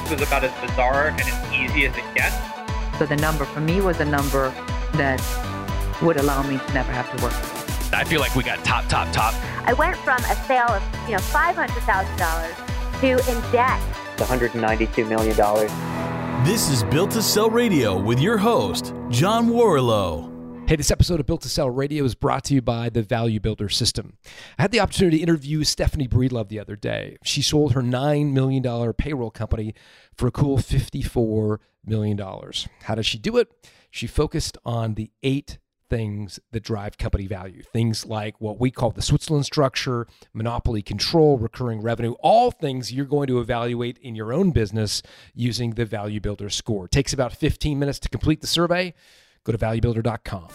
this was about as bizarre and as easy as it gets. So the number for me was a number that would allow me to never have to work. I feel like we got top, top, top. I went from a sale of, you know, $500,000 to in debt. $192 million. This is Built to Sell Radio with your host, John Warrillow. Hey, this episode of Built to Sell Radio is brought to you by the Value Builder System. I had the opportunity to interview Stephanie Breedlove the other day. She sold her $9 million payroll company for a cool $54 million. How did she do it? She focused on the eight things that drive company value. Things like what we call the Switzerland structure, monopoly control, recurring revenue, all things you're going to evaluate in your own business using the Value Builder score. It takes about 15 minutes to complete the survey. Go to valuebuilder.com.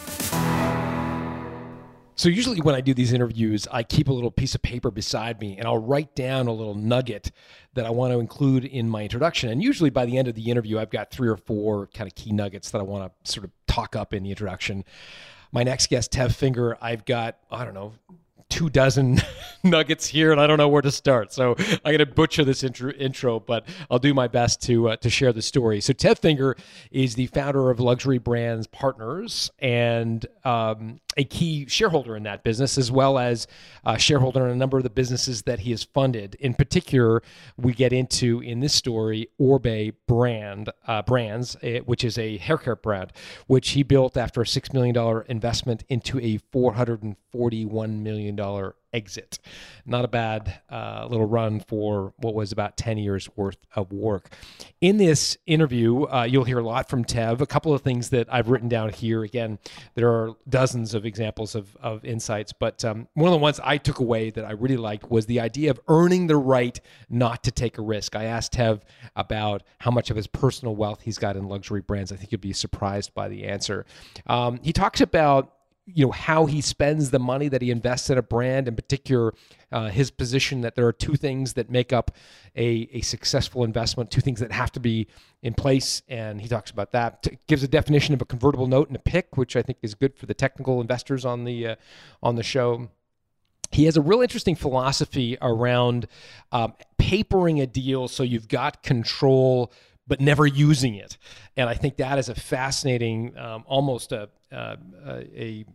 So, usually when I do these interviews, I keep a little piece of paper beside me and I'll write down a little nugget that I want to include in my introduction. And usually by the end of the interview, I've got three or four kind of key nuggets that I want to sort of talk up in the introduction. My next guest, Tev Finger, I've got, I don't know, two dozen nuggets here, and I don't know where to start. So I'm going to butcher this intro, intro, but I'll do my best to uh, to share the story. So Tev Finger is the founder of Luxury Brands Partners and um, a key shareholder in that business, as well as a shareholder in a number of the businesses that he has funded. In particular, we get into in this story Oribe Brand uh, Brands, eh, which is a hair care brand, which he built after a six million dollar investment into a four hundred and forty one million dollar exit. Not a bad uh, little run for what was about 10 years worth of work. In this interview, uh, you'll hear a lot from Tev. A couple of things that I've written down here. Again, there are dozens of examples of, of insights, but um, one of the ones I took away that I really liked was the idea of earning the right not to take a risk. I asked Tev about how much of his personal wealth he's got in luxury brands. I think you'd be surprised by the answer. Um, he talks about you know how he spends the money that he invests in a brand in particular uh, his position that there are two things that make up a, a successful investment two things that have to be in place and he talks about that T- gives a definition of a convertible note and a pick which i think is good for the technical investors on the uh, on the show he has a real interesting philosophy around um, papering a deal so you've got control but never using it. And I think that is a fascinating, um, almost a, uh, a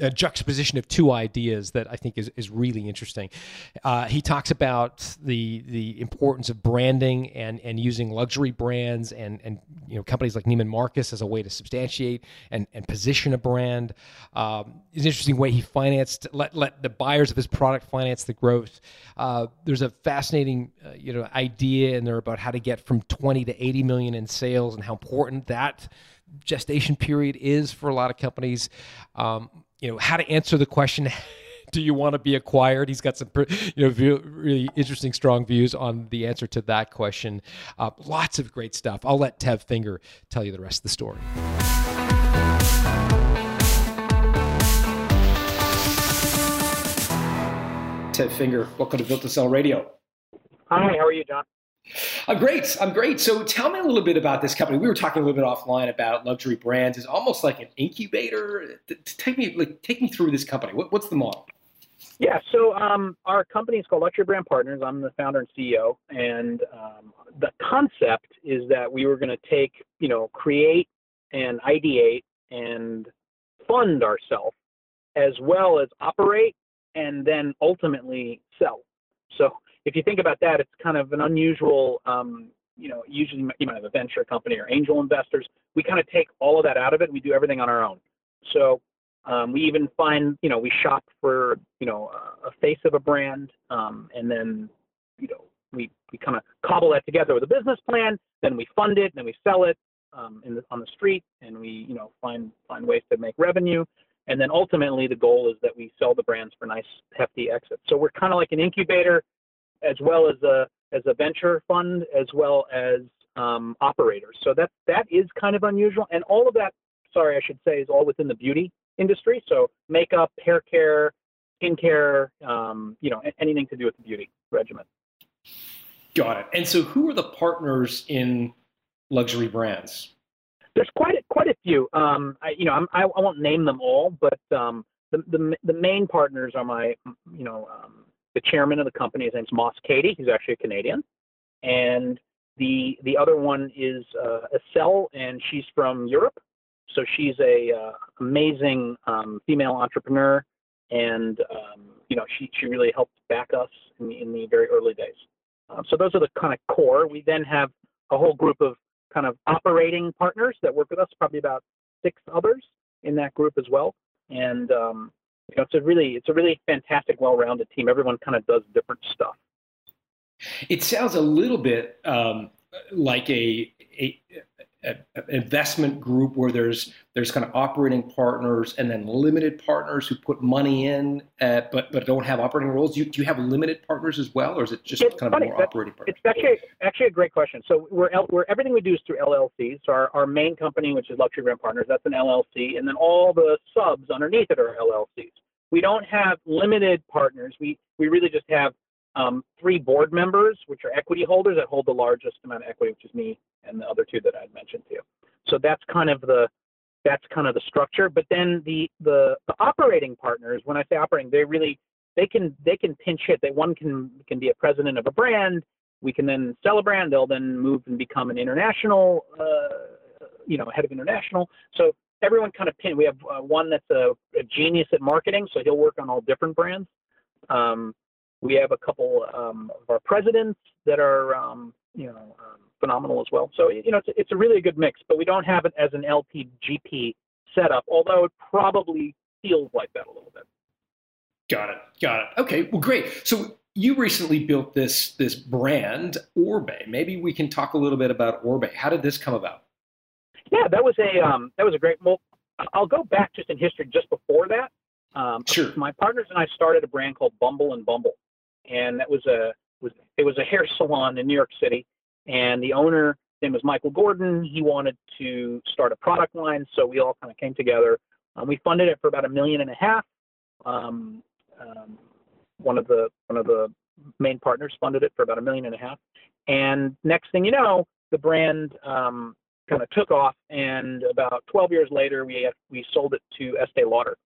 a juxtaposition of two ideas that I think is, is really interesting. Uh, he talks about the the importance of branding and and using luxury brands and and you know companies like Neiman Marcus as a way to substantiate and and position a brand. Um, it's an interesting way he financed let let the buyers of his product finance the growth. Uh, there's a fascinating uh, you know idea in there about how to get from 20 to 80 million in sales and how important that gestation period is for a lot of companies. Um, you know, how to answer the question. Do you want to be acquired? He's got some, you know, really interesting, strong views on the answer to that question. Uh, lots of great stuff. I'll let Tev Finger tell you the rest of the story. Tev Finger, welcome to Built to Sell Radio. Hi, how are you, John? I'm great. I'm great. So tell me a little bit about this company. We were talking a little bit offline about luxury brands. It's almost like an incubator. Take me like take me through this company. What, what's the model? Yeah, so um, our company is called Luxury Brand Partners. I'm the founder and CEO, and um, the concept is that we were going to take, you know, create and ideate and fund ourselves, as well as operate and then ultimately sell. So if you think about that, it's kind of an unusual, um, you know, usually you might have a venture company or angel investors. We kind of take all of that out of it. We do everything on our own. So um, we even find, you know, we shop for, you know, a face of a brand, um, and then, you know, we, we kind of cobble that together with a business plan. Then we fund it, then we sell it um, the, on the street, and we, you know, find find ways to make revenue. And then ultimately, the goal is that we sell the brands for nice, hefty exits. So we're kind of like an incubator as well as a as a venture fund, as well as um, operators. So that that is kind of unusual, and all of that, sorry, I should say, is all within the beauty industry. So makeup, hair care, skincare, um, you know, anything to do with the beauty regimen. Got it. And so, who are the partners in luxury brands? There's quite a, quite a few. Um, I, you know, I'm, I, I won't name them all, but um, the, the the main partners are my, you know, um, the chairman of the company. His name's Moss Kadey. He's actually a Canadian, and The the other one is uh, Estelle, and she's from Europe. So she's a uh, amazing um, female entrepreneur, and um, you know she she really helped back us in the, in the very early days. Um, so those are the kind of core. We then have a whole group of kind of operating partners that work with us, probably about six others in that group as well. And um, you know, it's a really it's a really fantastic, well-rounded team. Everyone kind of does different stuff. It sounds a little bit um, like a, a, a, investment group where there's there's kind of operating partners and then limited partners who put money in, uh, but but don't have operating roles. Do you, do you have limited partners as well, or is it just it's kind funny. of more operating partners? It's actually actually a great question. So we're, we're everything we do is through LLCs. So our, our main company, which is Luxury Brand Partners, that's an LLC, and then all the subs underneath it are LLCs. We don't have limited partners. We we really just have um, three board members, which are equity holders that hold the largest amount of equity, which is me and the other two that I mentioned to you. So that's kind of the that's kind of the structure. But then the the, the operating partners, when I say operating, they really they can they can pinch hit. They one can can be a president of a brand. We can then sell a brand. They'll then move and become an international, uh, you know, head of international. So everyone kind of pin. We have uh, one that's a, a, genius at marketing, so he'll work on all different brands. Um, we have a couple um, of our presidents that are, um, you know, um, phenomenal as well. So you know, it's, it's a really good mix, but we don't have it as an LPGP setup, although it probably feels like that a little bit. Got it. Got it. Okay. Well, great. So you recently built this this brand, Oribe. Maybe we can talk a little bit about Oribe. How did this come about? Yeah, that was a um, that was a great. Well, I'll go back just in history, just before that. Um, sure. My partners and I started a brand called Bumble and Bumble, and that was a was it was a hair salon in New York City, and the owner, his name was Michael Gordon. He wanted to start a product line, so we all kind of came together. Um, we funded it for about a million and a half. Um, um, one of the one of the main partners funded it for about a million and a half. And next thing you know, the brand um, kind of took off. And about 12 years later, we had, we sold it to Estee Lauder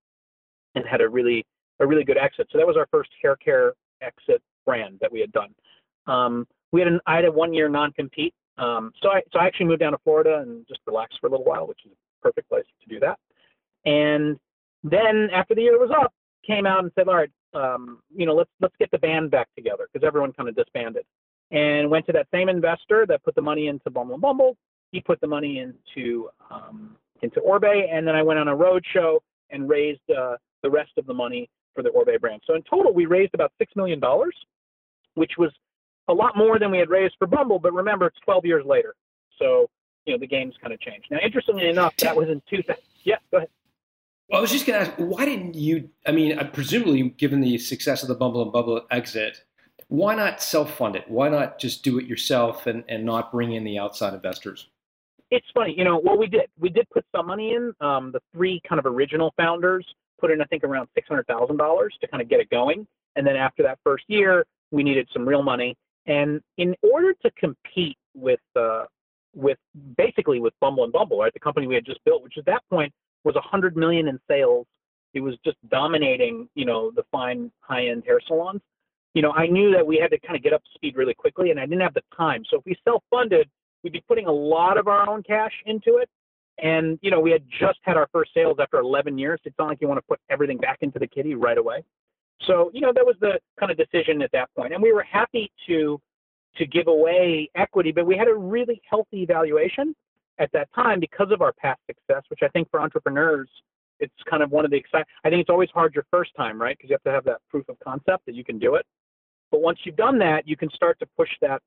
and had a really a really good exit. So that was our first hair care exit brand that we had done. Um, we had an I had a one year non compete. Um, so I so I actually moved down to Florida and just relaxed for a little while, which is a perfect place to do that. And then after the year was up, came out and said, all right, um, you know, let's let's get the band back together because everyone kind of disbanded. And went to that same investor that put the money into Bumble and Bumble. He put the money into um, into Oribe, and then I went on a road show and raised uh, the rest of the money for the Oribe brand. So in total, we raised about six million dollars, which was a lot more than we had raised for Bumble. But remember, it's 12 years later, so you know the game's kind of changed. Now, interestingly enough, that was in 2000. Yeah, go ahead. Well, I was just going to ask, why didn't you? I mean, uh, presumably, given the success of the Bumble and Bumble exit, why not self-fund it? Why not just do it yourself and, and not bring in the outside investors? It's funny, you know. Well, we did. We did put some money in. Um, the three kind of original founders put in, I think, around six hundred thousand dollars to kind of get it going. And then after that first year, we needed some real money. And in order to compete with uh, with basically with Bumble and Bumble, right, the company we had just built, which at that point was 100 million in sales. It was just dominating, you know, the fine high-end hair salons. You know, I knew that we had to kind of get up to speed really quickly, and I didn't have the time. So if we self-funded, we'd be putting a lot of our own cash into it. And you know, we had just had our first sales after 11 years. It's not like you want to put everything back into the kitty right away. So you know, that was the kind of decision at that point. and we were happy to to give away equity, but we had a really healthy valuation at that time because of our past success, which I think for entrepreneurs, it's kind of one of the exciting. I think it's always hard your first time, right? Because you have to have that proof of concept that you can do it. But once you've done that, you can start to push that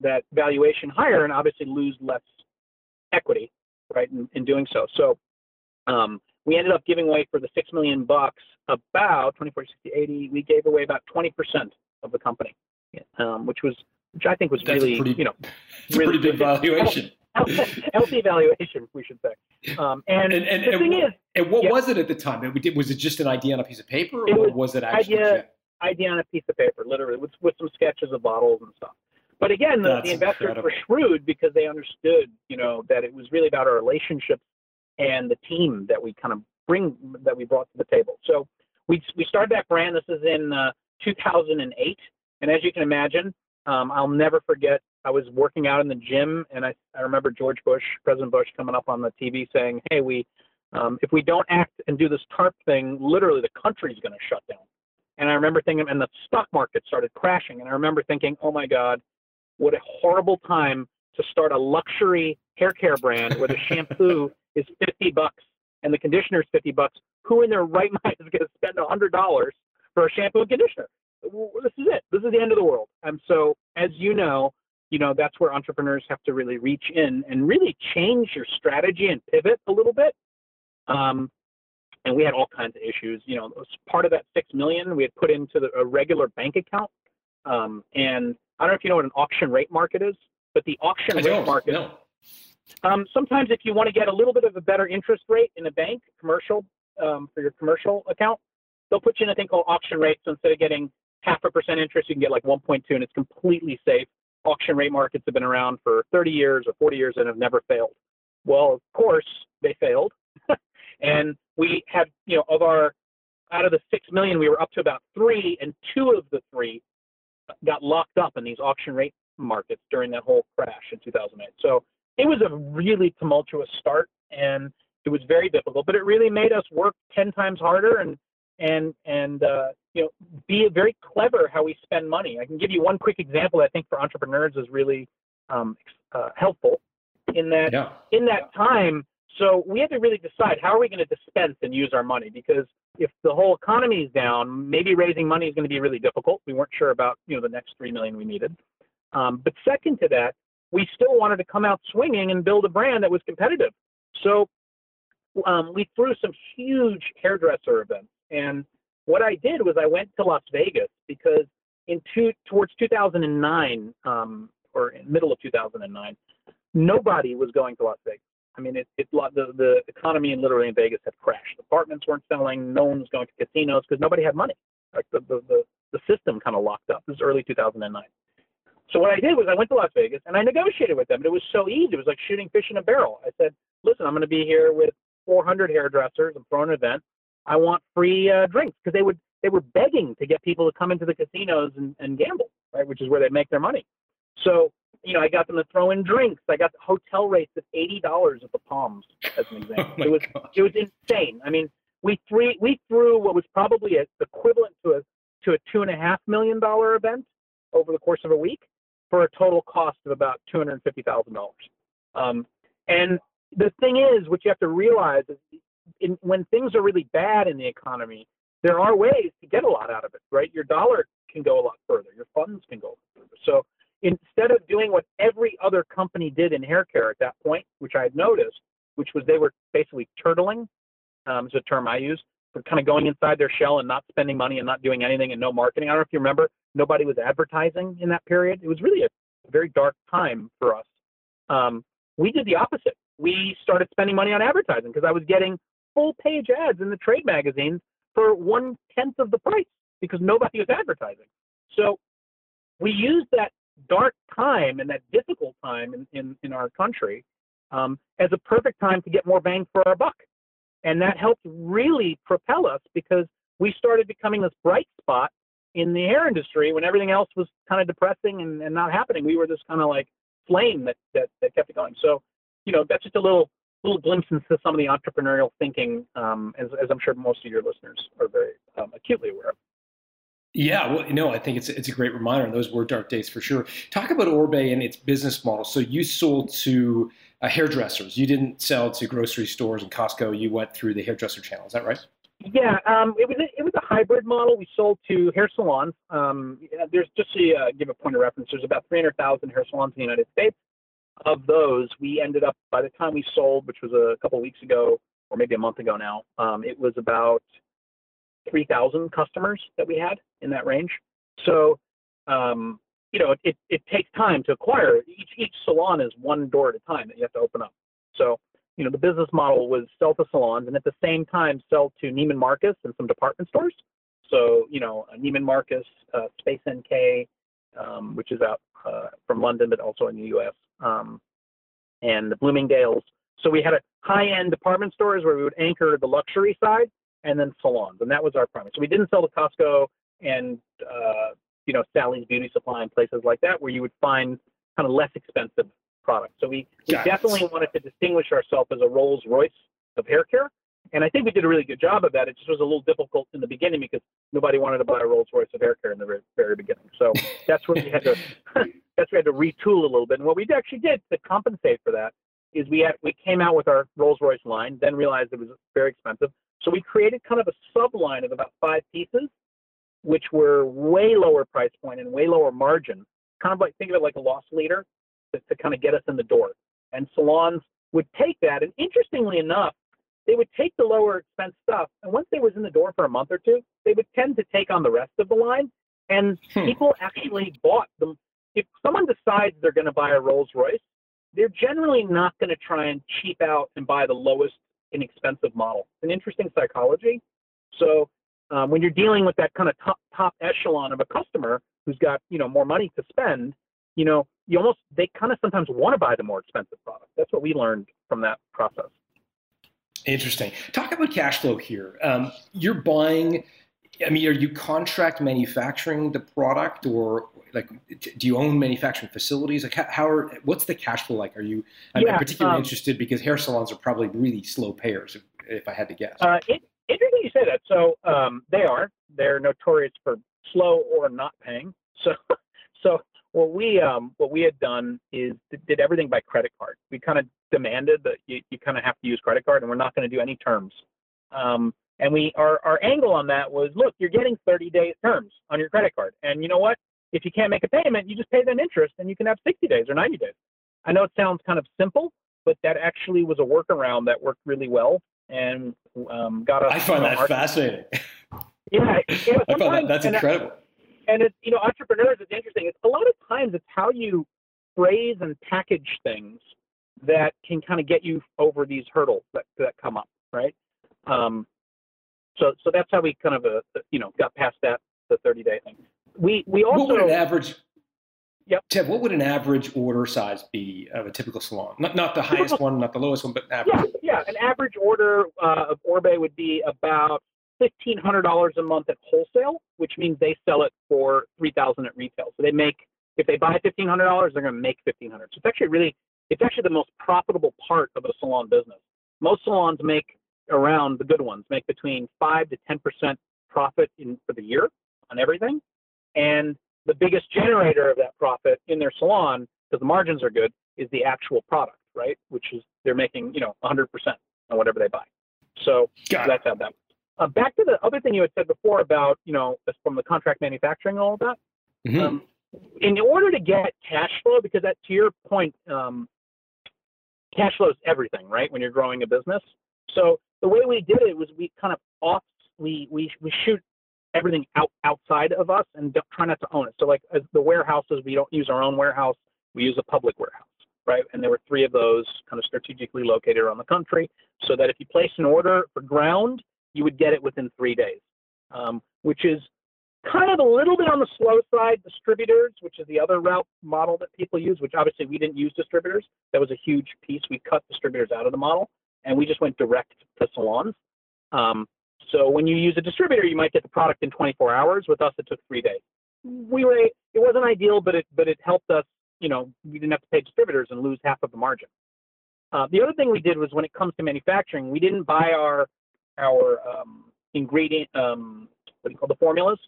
that valuation higher and obviously lose less equity, right? In, in doing so. So um, we ended up giving away for the six million bucks about 24, 60, 80. We gave away about 20 percent of the company, um, which was which I think was That's really pretty, you know really pretty big valuation. healthy valuation, we should say. Um, and, and, and, the and, thing is, and what yeah. was it at the time? It, was it just an idea on a piece of paper, It or was was it actually? idea, idea on a piece of paper, literally, with, with some sketches of bottles and stuff. But again, the, the investors incredible. were shrewd because they understood, you know, that it was really about our relationships and the team that we kind of bring, that we brought to the table. So we we started that brand. This is in uh, 2008, and as you can imagine, Um, I'll never forget. I was working out in the gym, and I, I remember George Bush, President Bush, coming up on the TV saying, "Hey, we, um, if we don't act and do this TARP thing, literally the country's going to shut down." And I remember thinking, and the stock market started crashing, and I remember thinking, "Oh my God, what a horrible time to start a luxury hair care brand where the shampoo is 50 bucks and the conditioner is 50 bucks. Who in their right mind is going to spend $100 for a shampoo and conditioner? This is it. This is the end of the world. And so, as you know, you know that's where entrepreneurs have to really reach in and really change your strategy and pivot a little bit. Um, and we had all kinds of issues. You know, it was part of that six million we had put into the, a regular bank account. Um, and I don't know if you know what an auction rate market is, but the auction rate market. no. Um, sometimes, if you want to get a little bit of a better interest rate in a bank, commercial, um, for your commercial account, they'll put you in a thing called auction rate. So instead of getting half a percent interest, you can get like 1.2, and it's completely safe. Auction rate markets have been around for 30 years or 40 years and have never failed. Well, of course, they failed, and we had, you know, of our out of the six million, we were up to about three, and two of the three got locked up in these auction rate markets during that whole crash in 2008. So it was a really tumultuous start, and it was very difficult. But it really made us work 10 times harder and and and uh, you know be very clever how we spend money. I can give you one quick example. I think for entrepreneurs is really um, uh, helpful in that Yeah. in that time. So we had to really decide how are we going to dispense and use our money because if the whole economy is down, maybe raising money is going to be really difficult. We weren't sure about you know the next three million we needed. Um, but second to that, we still wanted to come out swinging and build a brand that was competitive. So um, we threw some huge hairdresser events. And what I did was I went to Las Vegas because in two, towards 2009 um, or in middle of 2009, nobody was going to Las Vegas. I mean, it, it the the economy in literally in Vegas had crashed. Apartments weren't selling. No one was going to casinos because nobody had money. Like the the the, the system kind of locked up. This is early 2009. So what I did was I went to Las Vegas and I negotiated with them. And it was so easy. It was like shooting fish in a barrel. I said, listen, I'm going to be here with 400 hairdressers. I'm throwing an event. I want free uh, drinks because they would they were begging to get people to come into the casinos and, and gamble, right? Which is where they make their money. So you know, I got them to throw in drinks. I got hotel rates of eighty dollars at the Palms, as an example. Oh it was gosh. it was insane. I mean, we three we threw what was probably a, equivalent to a to a two and a half million dollar event over the course of a week for a total cost of about two hundred and fifty thousand dollars. Um, and the thing is, what you have to realize is, in, when things are really bad in the economy, there are ways to get a lot out of it, right? Your dollar can go a lot further. Your funds can go further. So instead of doing what every other company did in hair care at that point, which I had noticed, which was they were basically turtling, um, is a term I use, for kind of going inside their shell and not spending money and not doing anything and no marketing. I don't know if you remember, nobody was advertising in that period. It was really a very dark time for us. Um, we did the opposite. We started spending money on advertising because I was getting full page ads in the trade magazines for one tenth of the price because nobody was advertising. So we used that dark time and that difficult time in, in, in our country um, as a perfect time to get more bang for our buck. And that helped really propel us because we started becoming this bright spot in the hair industry when everything else was kind of depressing and, and not happening. We were this kind of like flame that, that, that kept it going. So, you know, that's just a little little glimpse into some of the entrepreneurial thinking, um, as, as I'm sure most of your listeners are very um, acutely aware of. Yeah, well, no, I think it's it's a great reminder. Those were dark days for sure. Talk about Oribe and its business model. So you sold to uh, hairdressers. You didn't sell to grocery stores and Costco. You went through the hairdresser channel. Is that right? Yeah, um, it was a, it was a hybrid model. We sold to hair salons. Um, there's just to uh, give a point of reference. There's about 300,000 hair salons in the United States. Of those, we ended up by the time we sold, which was a couple of weeks ago or maybe a month ago now, um, it was about 3,000 customers that we had in that range. So, um, you know, it, it, takes time to acquire. Each each salon is one door at a time that you have to open up. So, you know, the business model was sell to salons and at the same time sell to Neiman Marcus and some department stores. So, you know, Neiman Marcus, uh, Space NK, um, which is out uh, from London, but also in the U.S., um, and the Bloomingdale's. So we had a high-end department stores where we would anchor the luxury side, and then salons, and that was our primary. So we didn't sell to Costco and uh, you know, Sally's Beauty Supply and places like that, where you would find kind of less expensive products. So we, we Got it. definitely wanted to distinguish ourselves as a Rolls Royce of hair care. And I think we did a really good job of that. It just was a little difficult in the beginning because nobody wanted to buy a Rolls Royce of hair care in the very, very beginning. So that's where we had to that's where we had to retool a little bit. And what we actually did to compensate for that is we had we came out with our Rolls Royce line, then realized it was very expensive. So we created kind of a sub line of about five pieces, which were way lower price point and way lower margin. Kind of like think of it like a loss leader to, to kind of get us in the door. And salons would take that, and interestingly enough, they would take the lower expense stuff, and once they was in the door for a month or two, they would tend to take on the rest of the line, and Hmm. people actually bought them. If someone decides they're going to buy a Rolls Royce, they're generally not going to try and cheap out and buy the lowest inexpensive model. It's an interesting psychology. So um, when you're dealing with that kind of top top echelon of a customer who's got you know more money to spend, you know you almost they kind of sometimes want to buy the more expensive product. That's what we learned from that process. Interesting. Talk about cash flow here. Um, you're buying. I mean, are you contract manufacturing the product, or like, do you own manufacturing facilities? Like, how, how are what's the cash flow like? Are you? I'm, Yeah, particularly um, interested because hair salons are probably really slow payers, if, if I had to guess. Uh, it, interesting you say that. So um, they are. They're notorious for slow or not paying. So, so what we um, what we had done is did everything by credit card. We kind of demanded that you, you kind of have to use credit card, and we're not going to do any terms. Um, and we our our angle on that was, look, you're getting 30 day terms on your credit card, and you know what? If you can't make a payment, you just pay them interest, and you can have 60 days or 90 days. I know it sounds kind of simple, but that actually was a workaround that worked really well and um, got us. I find that our- fascinating. Yeah, yeah I find that that's and I- incredible. and it's you know entrepreneurs it's interesting it's a lot of times it's how you phrase and package things that can kind of get you over these hurdles that, that come up right um, so so that's how we kind of uh, you know got past that the 30 day thing we we also what would an average? Yep. Ted, what would an average order size be of a typical salon? Not not the highest one, not the lowest one, but average. yeah yeah an average order uh, of Oribe would be about $1500 a month at wholesale which means they sell it for 3000 at retail so they make if they buy $1500 they're going to make 1500 so it's actually really it's actually the most profitable part of a salon business most salons make around the good ones make between 5 to 10% profit in for the year on everything and the biggest generator of that profit in their salon because the margins are good is the actual product right which is they're making you know 100% on whatever they buy so Got it. that's how that works. Uh, back to the other thing you had said before about, you know, from the contract manufacturing and all of that. Mhm. Um, in order to get cash flow, because that, to your point, um, cash flow is everything, right? When you're growing a business. So the way we did it was we kind of off, we we we shoot everything out outside of us and try not to own it. So like as the warehouses, we don't use our own warehouse. We use a public warehouse, right? And there were three of those kind of strategically located around the country, so that if you place an order for ground, you would get it within three days, um, which is kind of a little bit on the slow side. Distributors, which is the other route model that people use, which obviously we didn't use distributors. That was a huge piece. We cut distributors out of the model, and we just went direct to salons. Um, so when you use a distributor, you might get the product in 24 hours. With us, it took three days. We were it wasn't ideal, but it but it helped us. You know, we didn't have to pay distributors and lose half of the margin. Uh, the other thing we did was when it comes to manufacturing, we didn't buy our our um, ingredient um, what do you call the formulas.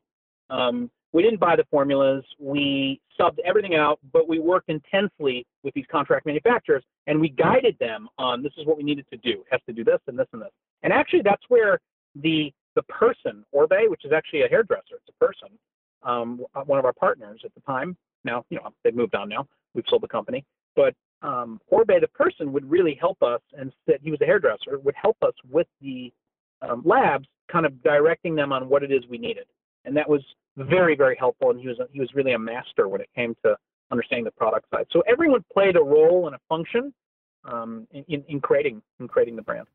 Um, we didn't buy the formulas. We subbed everything out, but we worked intensely with these contract manufacturers, and we guided them on this is what we needed to do. It has to do this and this and this. And actually, that's where the the person Oribe, which is actually a hairdresser, it's a person, um, one of our partners at the time. Now, you know, they've moved on now. We've sold the company, but um, Oribe, the person, would really help us, and said he was a hairdresser, would help us with the um, labs, kind of directing them on what it is we needed, and that was very, very helpful. And he was a, he was really a master when it came to understanding the product side. So everyone played a role and a function um, in, in, in creating in creating the brand.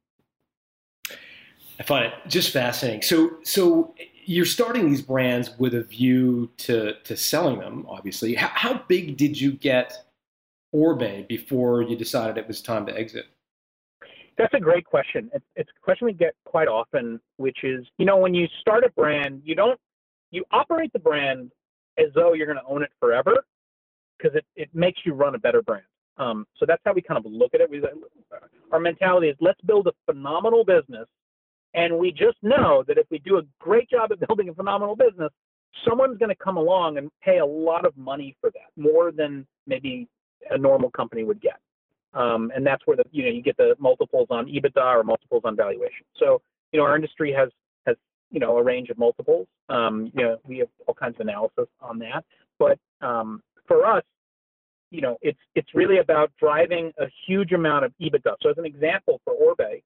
I find it just fascinating. So, so you're starting these brands with a view to to selling them. Obviously, how, how big did you get Oribe before you decided it was time to exit? That's a great question. It's, it's a question we get quite often, which is, you know, when you start a brand, you don't, you operate the brand as though you're going to own it forever because it, it makes you run a better brand. Um, so that's how we kind of look at it. We, our mentality is let's build a phenomenal business. And we just know that if we do a great job at building a phenomenal business, someone's going to come along and pay a lot of money for that, more than maybe a normal company would get. Um, and that's where the you know you get the multiples on EBITDA or multiples on valuation. So you know our industry has you know a range of multiples. Um, you know we have all kinds of analysis on that, but um, for us, you know it's it's really about driving a huge amount of EBITDA. So as an example for Oribe,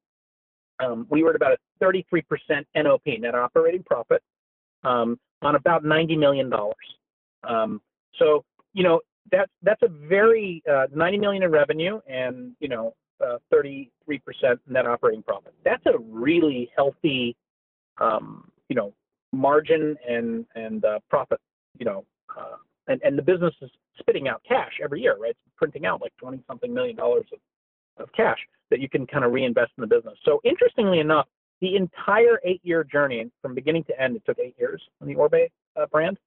um, we were at about a 33% NOP net operating profit um, on about 90 million dollars. Um, so you know that's that's a very uh, 90 million in revenue and you know uh, 33% net operating profit. That's a really healthy um, you know margin and and uh, profit. You know, uh, and and the business is spitting out cash every year, right? It's printing out like 20 something million dollars of, of cash that you can kind of reinvest in the business. So interestingly enough, the entire eight year journey from beginning to end, it took eight years on the Oribe uh, brand.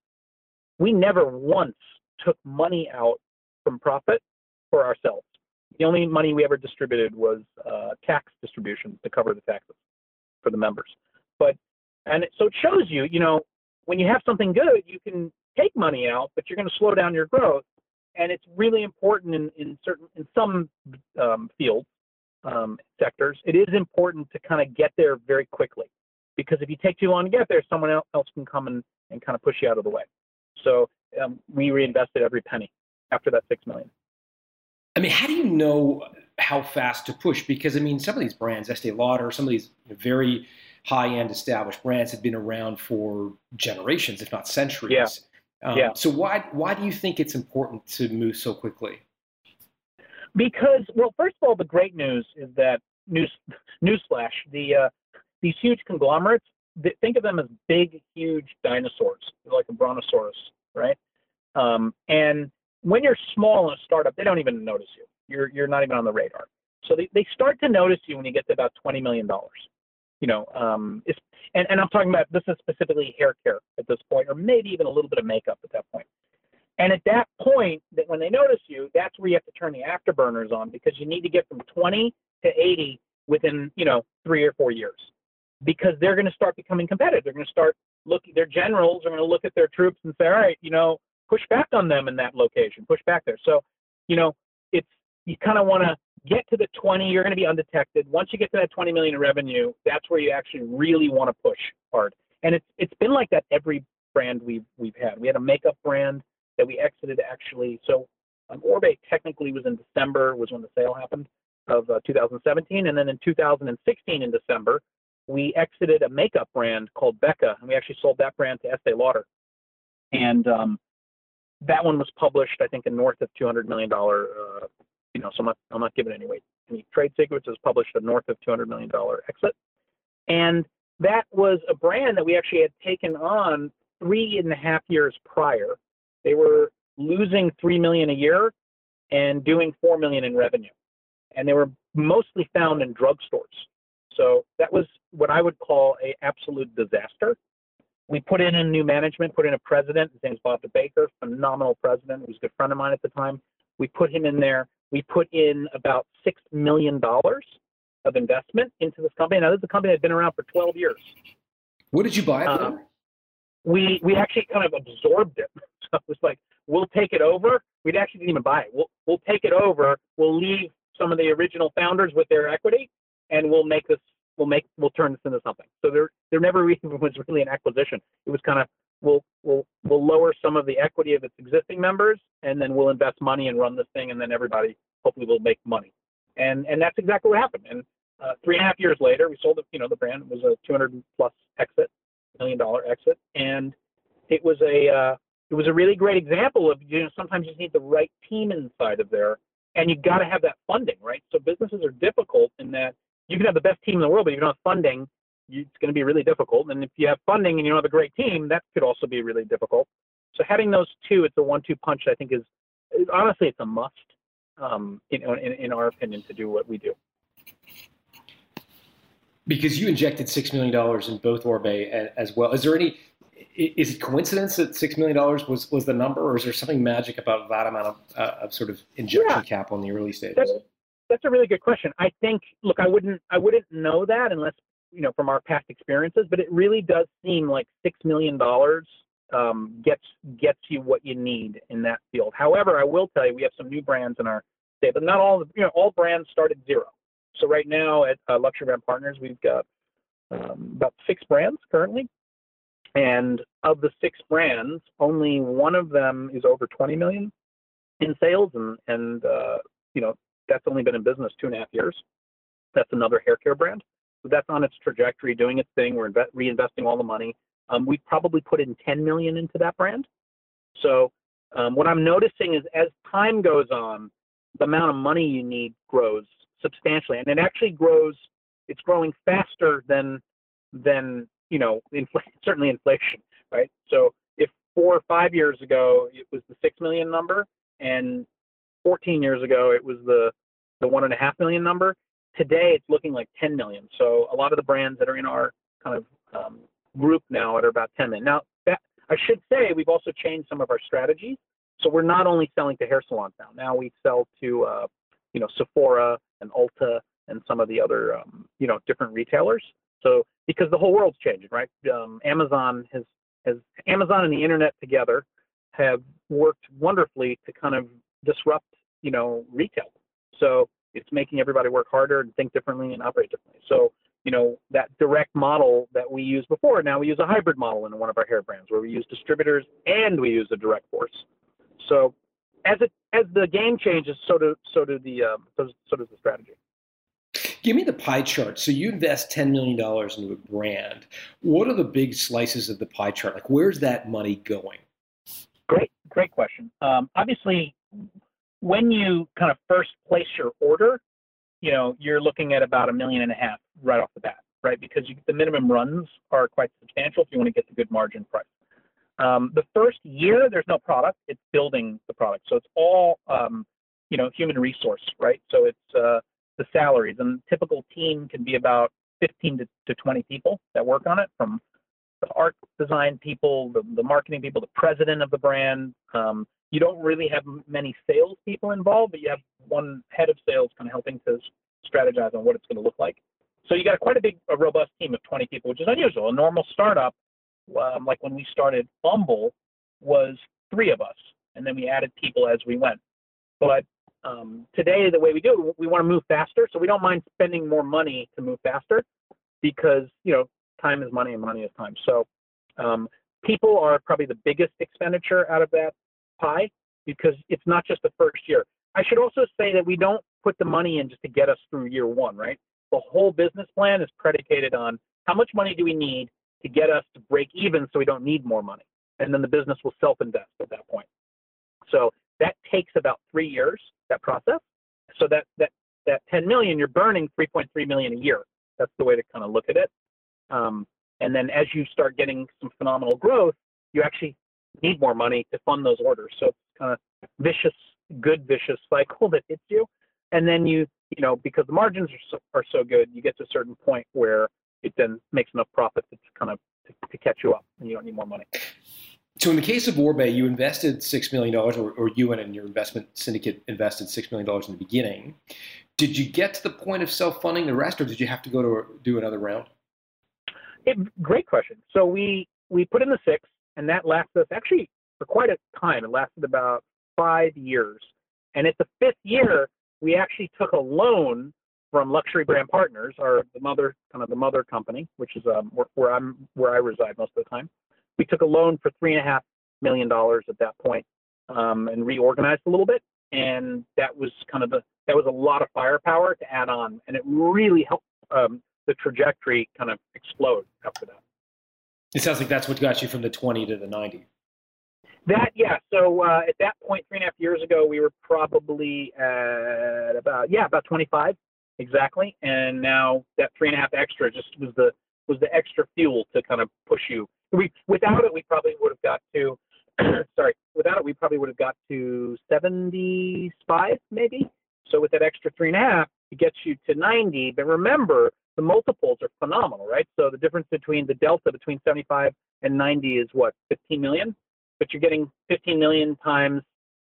We never once took money out from profit for ourselves. The only money we ever distributed was uh, tax distributions to cover the taxes for the members. But and it, so it shows you, you know, when you have something good, you can take money out, but you're going to slow down your growth. And it's really important in, in certain in some um, fields um, sectors, it is important to kind of get there very quickly because if you take too long to get there, someone else can come and, and kind of push you out of the way. So um, we reinvested every penny after that six million. I mean, how do you know how fast to push? Because I mean, some of these brands, Estee Lauder, some of these very high-end established brands have been around for generations, if not centuries. Yeah. Um, yeah. So why why do you think it's important to move so quickly? Because, well, first of all, the great news is that news newsflash the uh, these huge conglomerates think of them as big, huge dinosaurs, like a brontosaurus, right? Um, and when you're small in a startup, they don't even notice you. You're you're not even on the radar. So they, they start to notice you when you get to about twenty million dollars. You know, um, and, and I'm talking about this is specifically hair care at this point, or maybe even a little bit of makeup at that point. And at that point, that when they notice you, that's where you have to turn the afterburners on because you need to get from 20 to 80 within, you know, three or four years, because they're going to start becoming competitive. They're going to start looking. Their generals are going to look at their troops and say, all right, you know, push back on them in that location, push back there. So, you know, it's you kind of want to get to the 20. You're going to be undetected. Once you get to that 20 million in revenue, that's where you actually really want to push hard. And it's it's been like that every brand we've we've had. We had a makeup brand that we exited actually. So um, Oribe technically was in December was when the sale happened of uh, 2017, and then in 2016 in December we exited a makeup brand called Becca, and we actually sold that brand to Estee Lauder, and um, that one was published I think in north of 200 million dollar. Uh, you know, so I'm not I'm not giving any weight any trade secrets. Was published a north of 200 million dollar exit, and that was a brand that we actually had taken on three and a half years prior they were losing three million a year and doing four million in revenue, and they were mostly found in drugstores. So that was what I would call a absolute disaster. We put in a new management, put in a president. His name's Bob DeBaker, phenomenal president. He was a good friend of mine at the time. We put him in there. We put in about six million dollars of investment into this company. Now, this is a company that's been around for 12 years. What did you buy it for? Um, we we actually kind of absorbed it. So it was like, we'll take it over. We actually didn't even buy it. We'll we'll take it over. We'll leave some of the original founders with their equity, and we'll make this. We'll make we'll turn this into something. So there there never really was really an acquisition. It was kind of we'll we'll we'll lower some of the equity of its existing members, and then we'll invest money and run this thing, and then everybody hopefully will make money. And and that's exactly what happened. And uh, three and a half years later, we sold it. You know, the brand was a 200 plus exit, million dollar exit, and it was a uh, it was a really great example of you know sometimes you need the right team inside of there, and you got to have that funding, right? So businesses are difficult in that you can have the best team in the world, but if you don't have funding, it's going to be really difficult. And if you have funding and you don't have a great team, that could also be really difficult. So having those two, it's a one-two punch. I think is honestly it's a must, um, in, in, in our opinion, to do what we do because you injected six million dollars in both Oribe as well. Is there any is it coincidence that six million dollars was was the number, or is there something magic about that amount of, uh, of sort of injection Yeah. capital in the early stages? That's that's a really good question. I think look, I wouldn't I wouldn't know that unless you know from our past experiences, but it really does seem like six million dollars um, gets gets you what you need in that field. However, I will tell you we have some new brands in our state, but not all you know all brands start at zero. So right now at uh, Luxury Brand Partners, we've got um, about six brands currently, and of the six brands, only one of them is over 20 million in sales, and and uh, you know that's only been in business two and a half years. That's another hair care brand. That's on its trajectory, doing its thing. We're inve- reinvesting all the money. Um, we probably put in 10 million into that brand. So um, what I'm noticing is as time goes on, the amount of money you need grows substantially, and it actually grows. It's growing faster than than you know infl- certainly inflation, right? So if four or five years ago it was the six million number, and 14 years ago it was the the one and a half million number. Today it's looking like 10 million. So a lot of the brands that are in our kind of um, group now are about 10 million. Now that I should say we've also changed some of our strategies. So we're not only selling to hair salons now. Now we sell to uh, you know Sephora and Ulta and some of the other um, you know different retailers. So because the whole world's changing, right? Um, Amazon has has Amazon and the internet together have worked wonderfully to kind of disrupt you know retail. So it's making everybody work harder and think differently and operate differently. So you know that direct model that we used before, now we use a hybrid model in one of our hair brands where we use distributors and we use a direct force. So as it as the game changes, so do so do the um, so, so does the strategy. Give me the pie chart. So you invest ten million dollars into a brand. What are the big slices of the pie chart? Like, where's that money going? Great, great question. Um, obviously, when you kind of first place your order, you know you're looking at about a million and a half right off the bat, right? Because you, the minimum runs are quite substantial if you want to get the good margin price. Um, the first year, there's no product; it's building the product. So it's all um, you know human resource, right? So it's uh, the salaries, and typical team can be about 15 to, to 20 people that work on it, from the art design people, the, the marketing people, the president of the brand. Um, you don't really have many sales people involved, but you have one head of sales kind of helping to strategize on what it's going to look like. So you got quite a big, a robust team of 20 people, which is unusual. A normal startup, um, like when we started Bumble, was three of us, and then we added people as we went. But um, today, the way we do it, we want to move faster, so we don't mind spending more money to move faster, because you know time is money and money is time. So um, people are probably the biggest expenditure out of that pie because it's not just the first year. I should also say that we don't put the money in just to get us through year one, right? The whole business plan is predicated on how much money do we need to get us to break even so we don't need more money. And then the business will self invest at that point. So that takes about three years, that process. So that, that, that 10 million, you're burning 3.3 million a year. That's the way to kind of look at it. Um, and then as you start getting some phenomenal growth, you actually need more money to fund those orders. So it's kind of vicious, good vicious cycle that hits you. And then you, you know, because the margins are so, are so good, you get to a certain point where it then makes enough profit to kind of to, to catch you up, and you don't need more money. So in the case of Oribe, you invested six million dollars, or, or you and your investment syndicate invested six million dollars in the beginning. Did you get to the point of self-funding the rest, or did you have to go to do another round? It, great question. So we we put in the six, and that lasted us actually for quite a time. It lasted about five years, and at the fifth year, we actually took a loan from Luxury Brand Partners, our the mother kind of the mother company, which is um, where, where I'm where I reside most of the time. We took a loan for three and a half million dollars at that point, um, and reorganized a little bit, and that was kind of the that was a lot of firepower to add on, and it really helped um, the trajectory kind of explode after that. It sounds like that's what got you from the twenty to the ninety. That yeah. So uh, at that point, three and a half years ago, we were probably at about yeah about 25 exactly, and now that three and a half extra just was the was the extra fuel to kind of push you. We without it, we probably would have got to sorry. Without it, we probably would have got to 75 maybe. So with that extra three and a half, it gets you to 90. But remember, the multiples are phenomenal, right? So the difference between the delta between 75 and 90 is what 15 million, but you're getting 15 million times,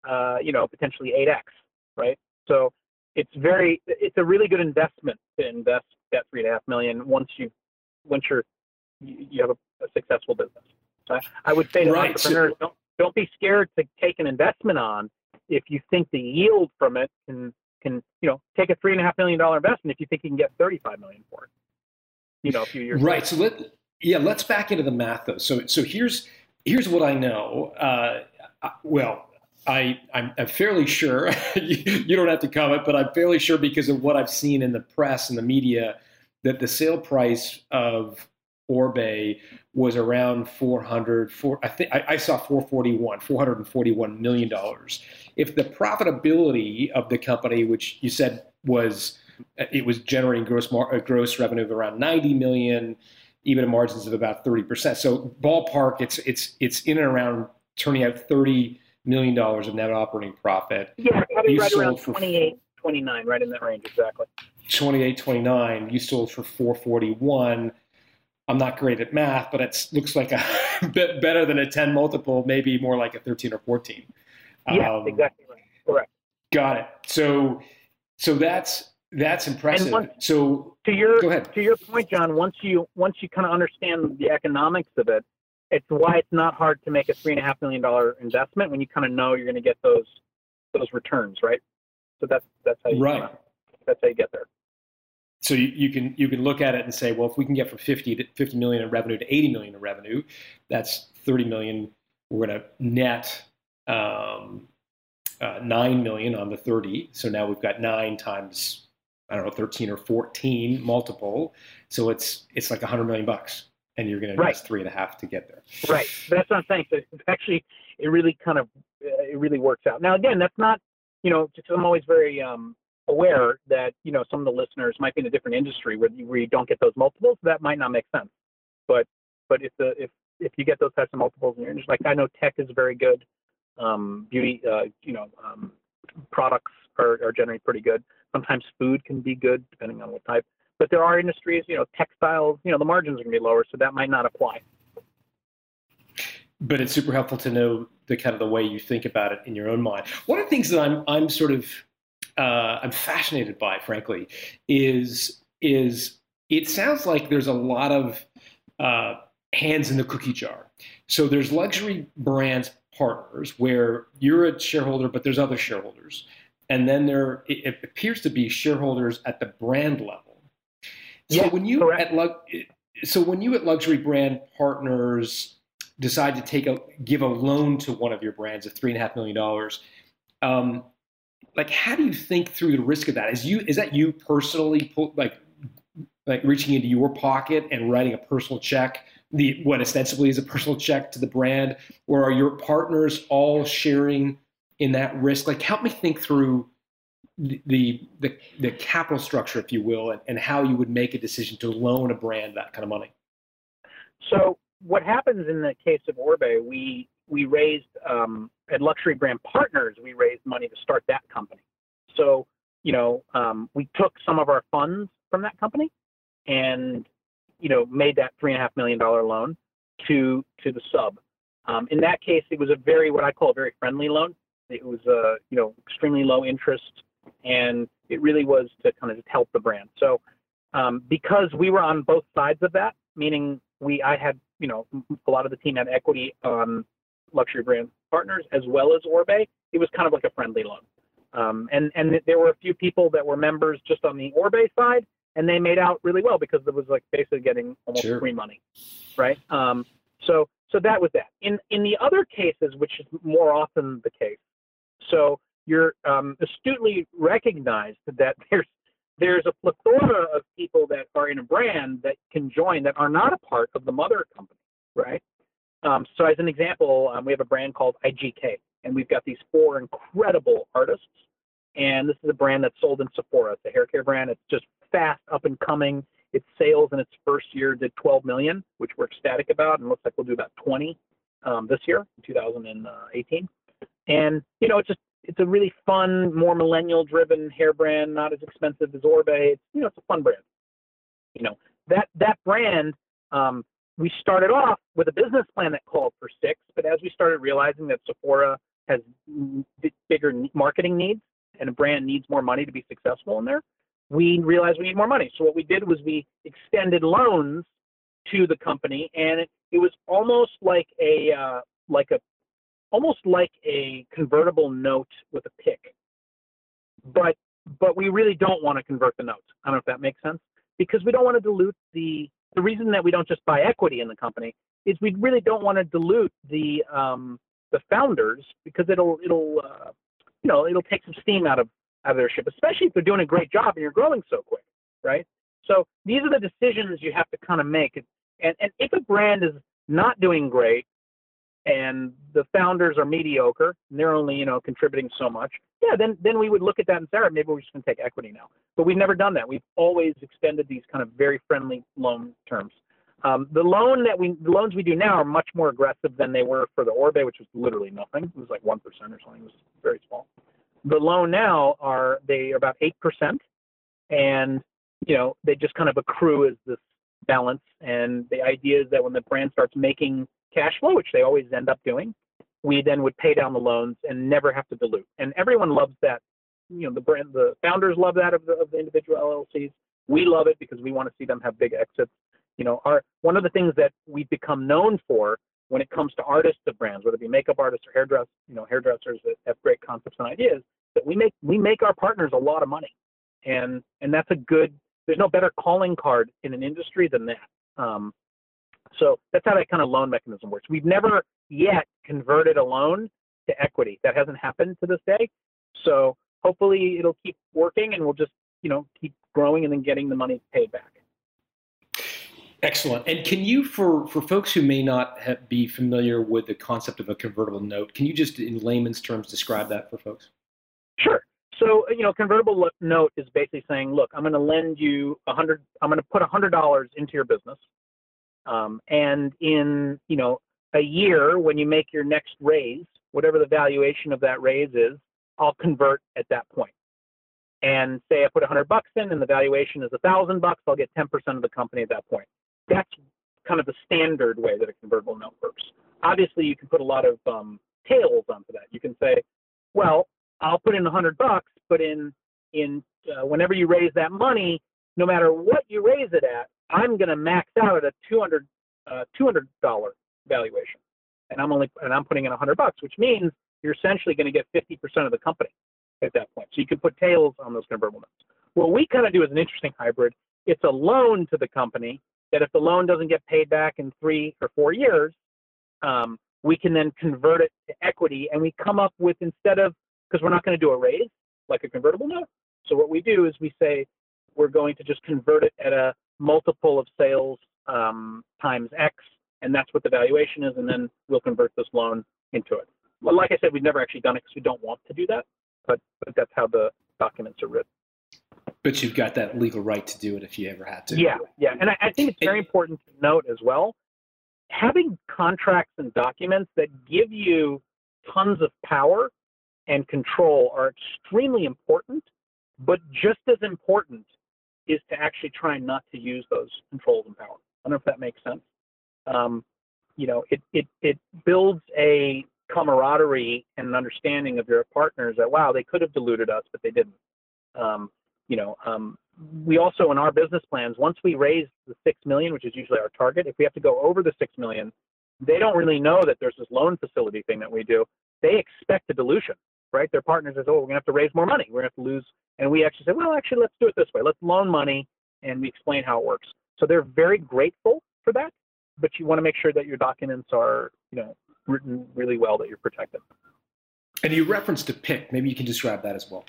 uh, you know, potentially 8x, right? So it's very, it's a really good investment to invest that three and a half million once you, once you're, you have a, a successful business. So I, I would say to Right. entrepreneurs, don't don't be scared to take an investment on if you think the yield from it can can you know take a three and a half million dollar investment if you think you can get 35 million for it. You know, a few years. Right. So let yeah, let's back into the math though. So so here's here's what I know. Uh, I- well, I I'm, I'm fairly sure you, you don't have to comment, but I'm fairly sure because of what I've seen in the press and the media that the sale price of Oribe was around 400 four, I think I, I saw 441 441 million dollars if the profitability of the company which you said was it was generating gross mar- uh, gross revenue of around 90 million EBITDA margins of about 30%. So ballpark, it's it's it's in and around turning out 30 million dollars of net operating profit. Yeah, probably You right around sold 28, 29, right in that range exactly. 28, 29. You sold for 441. I'm not great at math, but it looks like a bit better than a 10 multiple, maybe more like a 13 or 14. Yeah, Um, exactly right. Correct. Got it. So so that's that's impressive. one- so To your to your point, John, once you once you kind of understand the economics of it, it's why it's not hard to make a three and a half million dollar investment when you kind of know you're going to get those those returns, right? So that's that's how you Right. kinda- that's how you get there. So you, you can you can look at it and say, well, if we can get from 50 to 50 million in revenue to 80 million in revenue, that's 30 million. We're going to net um, uh, 9 million on the 30. So now we've got nine times I don't know 13 or 14 multiple. So it's it's like 100 million bucks, and you're going to Right. invest three and a half to get there. Right. That's what I'm saying. So it's actually, it really kind of, uh, it really works out. Now, again, that's not, you know, just I'm always very um, aware that, you know, some of the listeners might be in a different industry where you, where you don't get those multiples. That might not make sense. But, but if the, if, if you get those types of multiples in your industry, like I know tech is very good. Um, beauty, uh, you know, um, products are, are generally pretty good. Sometimes food can be good depending on what type. But there are industries, you know, textiles, you know, the margins are going to be lower, so that might not apply. but it's super helpful to know the kind of the way you think about it in your own mind. One of the things that I'm I'm sort of uh, I'm fascinated by, frankly, is is it sounds like there's a lot of uh, hands in the cookie jar. So there's luxury brands partners where you're a shareholder, but there's other shareholders, and then there it, appears to be shareholders at the brand level. So Yeah, when you correct. at lug, so when you at luxury brand partners decide to take a give a loan to one of your brands of three and a half million dollars, um, like how do you think through the risk of that? Is you is that you personally pull, like like reaching into your pocket and writing a personal check, the what ostensibly is a personal check to the brand, or are your partners all sharing in that risk? Like help me think through the the the, capital structure, if you will, and, and how you would make a decision to loan a brand that kind of money. So what happens in the case of Oribe, we we raised um, at Luxury Brand Partners, we raised money to start that company. So you know, um, we took some of our funds from that company and you know made that three and a half million dollar loan to to the sub. Um, in that case, it was a very what I call a very friendly loan. It was a you know extremely low interest, and it really was to kind of just help the brand. So um, because we were on both sides of that, meaning we I had you know a lot of the team had equity on luxury brand partners as well as Oribe. It was kind of like a friendly loan. Um, and and there were a few people that were members just on the Oribe side, and they made out really well because it was like basically getting almost Sure. free money, right? Um, so so that was that. In in the other cases, which is more often the case, so you're um, astutely recognized that there's there's a plethora of people that are in a brand that can join that are not a part of the mother company, right? Um, so as an example, um, we have a brand called IGK, and we've got these four incredible artists. And this is a brand that's sold in Sephora. It's a hair care brand. It's just fast, up and coming. Its sales in its first year did 12 million, which we're ecstatic about, and looks like we'll do about 20 um, this year, 2018. And you know, it's just it's a really fun, more millennial-driven hair brand, not as expensive as Oribe. It's you know, it's a fun brand. You know that that brand. Um, we started off with a business plan that called for six, but as we started realizing that Sephora has bigger marketing needs and a brand needs more money to be successful in there, we realized we need more money. So what we did was we extended loans to the company, and it, it was almost like a uh, like a almost like a convertible note with a PIK. But but we really don't want to convert the notes. I don't know if that makes sense because we don't want to dilute the the reason that we don't just buy equity in the company is we really don't want to dilute the um, the founders because it'll it'll uh, you know it'll take some steam out of out of their ship, especially if they're doing a great job and you're growing so quick, right? So these are the decisions you have to kind of make. And and if a brand is not doing great and the founders are mediocre and they're only you know contributing so much, yeah, then then we would look at that and say, all right, maybe we're just going to take equity now. But we've never done that. We've always extended these kind of very friendly loan terms. Um, the loan that we, the loans we do now are much more aggressive than they were for the Oribe, which was literally nothing. It was like one percent or something. It was very small. The loan now are they are about eight percent, and you know they just kind of accrue as this balance. And the idea is that when the brand starts making cash flow, which they always end up doing, we then would pay down the loans and never have to dilute. And everyone loves that. You know, the brand, the founders love that of the, of the individual LLCs. We love it because we want to see them have big exits you know, our one of the things that we've become known for when it comes to artists of brands, whether it be makeup artists or hairdress, you know, hairdressers that have great concepts and ideas, that we make we make our partners a lot of money, and and that's a good. There's no better calling card in an industry than that. Um, so that's how that kind of loan mechanism works. We've never yet converted a loan to equity. That hasn't happened to this day. So hopefully it'll keep working, and we'll just you know keep growing and then getting the money paid back. Excellent. And can you, for, for folks who may not have, be familiar with the concept of a convertible note, can you just, in layman's terms, describe that for folks? Sure. So, you know, convertible note is basically saying, look, I'm going to lend you a hundred, I'm going to put a hundred dollars into your business, um, and in, you know, a year when you make your next raise, whatever the valuation of that raise is, I'll convert at that point. And say I put a hundred bucks in, and the valuation is a thousand bucks, I'll get 10% of the company at that point that's kind of the standard way that a convertible note works. Obviously, you can put a lot of um, tails onto that. You can say, well, I'll put in a hundred bucks, but in in uh, whenever you raise that money, no matter what you raise it at, I'm going to max out at a 200 uh, $200 valuation, and I'm only and I'm putting in a hundred bucks, which means you're essentially going to get 50% of the company at that point. So you can put tails on those convertible notes. What we kind of do is an interesting hybrid. It's a loan to the company that if the loan doesn't get paid back in three or four years, um, we can then convert it to equity and we come up with instead of because we're not going to do a raise like a convertible note. So what we do is we say we're going to just convert it at a multiple of sales um, times X, and that's what the valuation is, and then we'll convert this loan into it. Well, like I said, we've never actually done it because we don't want to do that, but but that's how the documents are written. But you've got that legal right to do it if you ever had to. Yeah, yeah. And I, I think it's very important to note as well having contracts and documents that give you tons of power and control are extremely important, but just as important is to actually try not to use those controls and power. I don't know if that makes sense. Um, you know, it, it, it builds a camaraderie and an understanding of your partners that, wow, they could have diluted us, but they didn't. Um, you know, um, we also in our business plans, once we raise the six million, which is usually our target, if we have to go over the six million, they don't really know that there's this loan facility thing that we do. They expect a dilution, right? Their partners says, oh, we're gonna have to raise more money. We're gonna have to lose, and we actually say, well, actually, let's do it this way. Let's loan money, and we explain how it works. So they're very grateful for that, but you want to make sure that your documents are, you know, written really well, that you're protected. And you referenced a PIK. Maybe you can describe that as well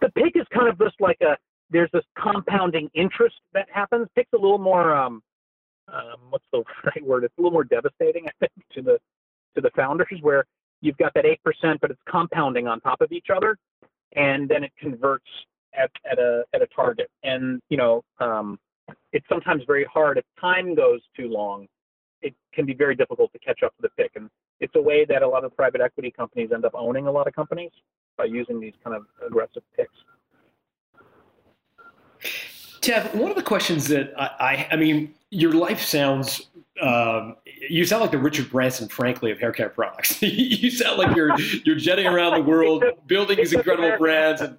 the PIK is kind of just like a there's this compounding interest that happens. PIK's a little more um, um, what's the right word? It's a little more devastating, I think, to the to the founders where you've got that eight percent, but it's compounding on top of each other, and then it converts at, at a at a target. And you know, um, it's sometimes very hard if time goes too long. It can be very difficult to catch up to the PIK, and it's a way that a lot of private equity companies end up owning a lot of companies by using these kind of aggressive PIKs. Tev, one of the questions that I, I, I mean, your life sounds um, you sound like the Richard Branson, frankly, of hair care products. you sound like you're you're jetting around the world, building these incredible brands, and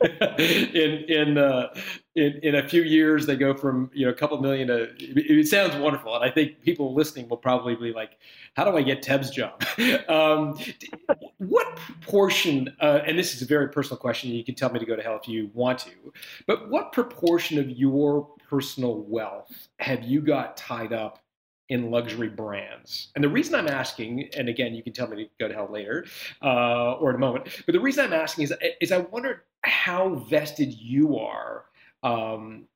in in, uh, in in a few years they go from you know a couple million to. It, it, sounds wonderful, and I think people listening will probably be like, "How do I get Tev's job?" um, what proportion? Uh, and this is a very personal question. You can tell me to go to hell if you want to, but what proportion of your personal wealth have you got tied up in luxury brands. And the reason I'm asking, and again, you can tell me to go to hell later uh, or in a moment, but the reason I'm asking is, is I wondered how vested you are um,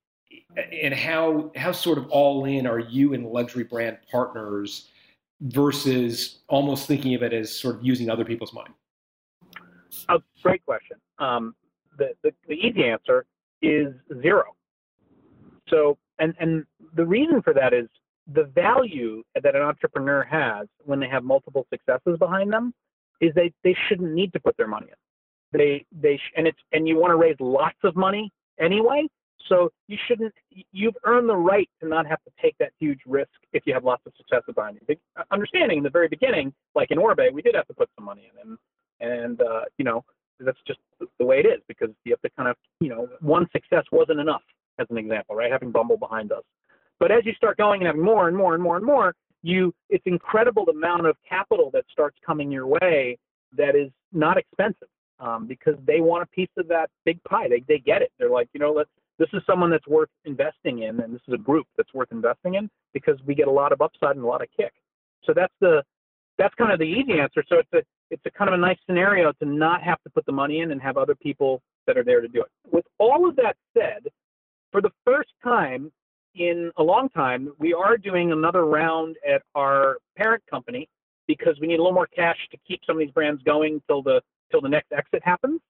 and how how sort of all in are you in luxury brand partners versus almost thinking of it as sort of using other people's money? A great question. Um, the, the, the easy answer is zero. So, and, and the reason for that is the value that an entrepreneur has when they have multiple successes behind them is they they shouldn't need to put their money in. They they sh- and it's and you want to raise lots of money anyway, so you shouldn't. You've earned the right to not have to take that huge risk if you have lots of successes behind you. Uh, understanding in the very beginning, like in Oribe, we did have to put some money in, and and uh, you know that's just the way it is because you have to kind of you know one success wasn't enough as an example, right? Having Bumble behind us. But as you start going and having more and more and more and more, you it's incredible the amount of capital that starts coming your way that is not expensive um, because they want a piece of that big pie. They they get it. They're like, you know, let's this is someone that's worth investing in, and this is a group that's worth investing in because we get a lot of upside and a lot of kick. So that's the that's kind of the easy answer. So it's a it's a kind of a nice scenario to not have to put the money in and have other people that are there to do it. With all of that said, for the first time in a long time, we are doing another round at our parent company because we need a little more cash to keep some of these brands going till the till the next exit happens.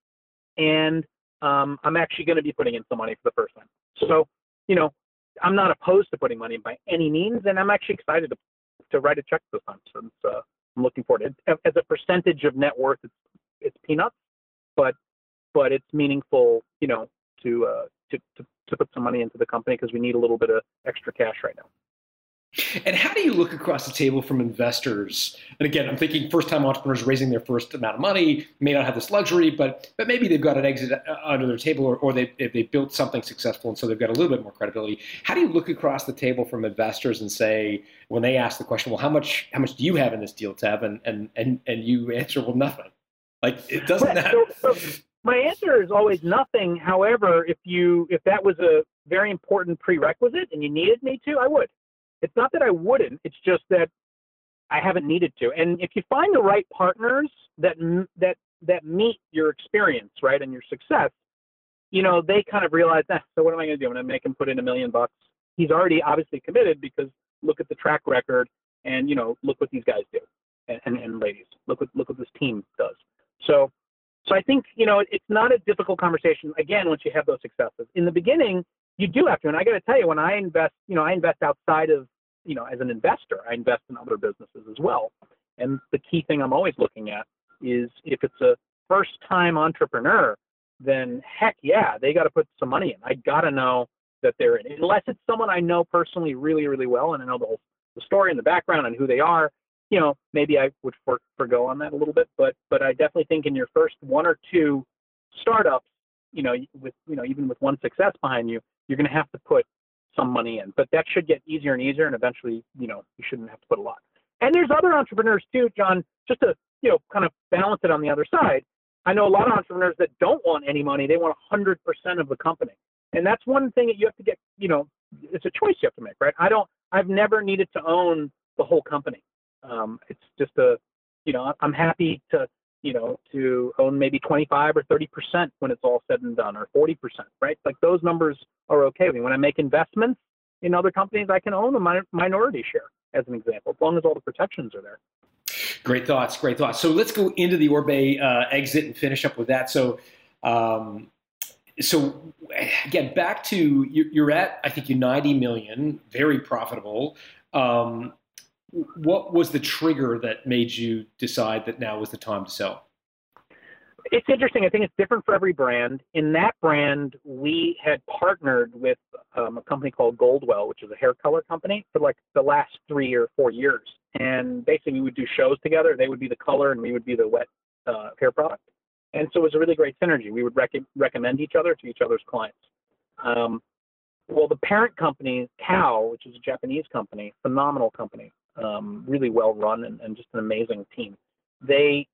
And um, I'm actually going to be putting in some money for the first time. So, you know, I'm not opposed to putting money in by any means, and I'm actually excited to to write a check this time. So uh, I'm looking forward to it. As a percentage of net worth, it's it's peanuts, but but it's meaningful, you know, to uh, to, to to put some money into the company because we need a little bit of extra cash right now. And how do you look across the table from investors? And again, I'm thinking first-time entrepreneurs raising their first amount of money may not have this luxury, but but maybe they've got an exit uh, under their table, or, or they they built something successful, and so they've got a little bit more credibility. How do you look across the table from investors and say when they ask the question, well, how much how much do you have in this deal, Tev? And and and and you answer, well, nothing. Like it doesn't matter. So, so my answer is always nothing. However, if you if that was a very important prerequisite and you needed me to, I would. It's not that I wouldn't. It's just that I haven't needed to. And if you find the right partners that that that meet your experience, right, and your success, you know, they kind of realize, eh, so what am I going to do? I'm going to make him put in a million bucks. He's already obviously committed because look at the track record, and you know, look what these guys do, and, and, and ladies, look what look what this team does. So so I think, you know, it's not a difficult conversation, again, once you have those successes. In the beginning, you do have to. And I got to tell you, when I invest, you know, I invest outside of, you know, as an investor, I invest in other businesses as well. And the key thing I'm always looking at is if it's a first time entrepreneur, then heck yeah, they got to put some money in. I got to know that they're in, unless it's someone I know personally really, really well and I know the whole the story and the background and who they are you know, maybe I would for, forgo on that a little bit, but but I definitely think in your first one or two startups, you know, with you know even with one success behind you, you're going to have to put some money in. But that should get easier and easier, and eventually, you know, you shouldn't have to put a lot. And there's other entrepreneurs too, John. Just to you know, kind of balance it on the other side. I know a lot of entrepreneurs that don't want any money; they want 100% of the company, and that's one thing that you have to get. You know, it's a choice you have to make, right? I don't. I've never needed to own the whole company. Um, it's just a, you know, I'm happy to, you know, to own maybe 25 or 30 percent when it's all said and done, or 40 percent, right? Like those numbers are okay with me. When I make investments in other companies, I can own a min- minority share, as an example, as long as all the protections are there. Great thoughts, great thoughts. So let's go into the Oribe uh, exit and finish up with that. So, um, so again, back to you're at I think you 90 million, very profitable. Um, what was the trigger that made you decide that now was the time to sell? it's interesting. I think it's different for every brand. In that brand, we had partnered with um, a company called Goldwell, which is a hair color company, for like the last three or four years. And basically, we would do shows together. They would be the color, and we would be the wet uh, hair product. And so it was a really great synergy. We would rec- recommend each other to each other's clients. Um, well, the parent company, Kao, which is a Japanese company, phenomenal company, um, really well run and, and just an amazing team. They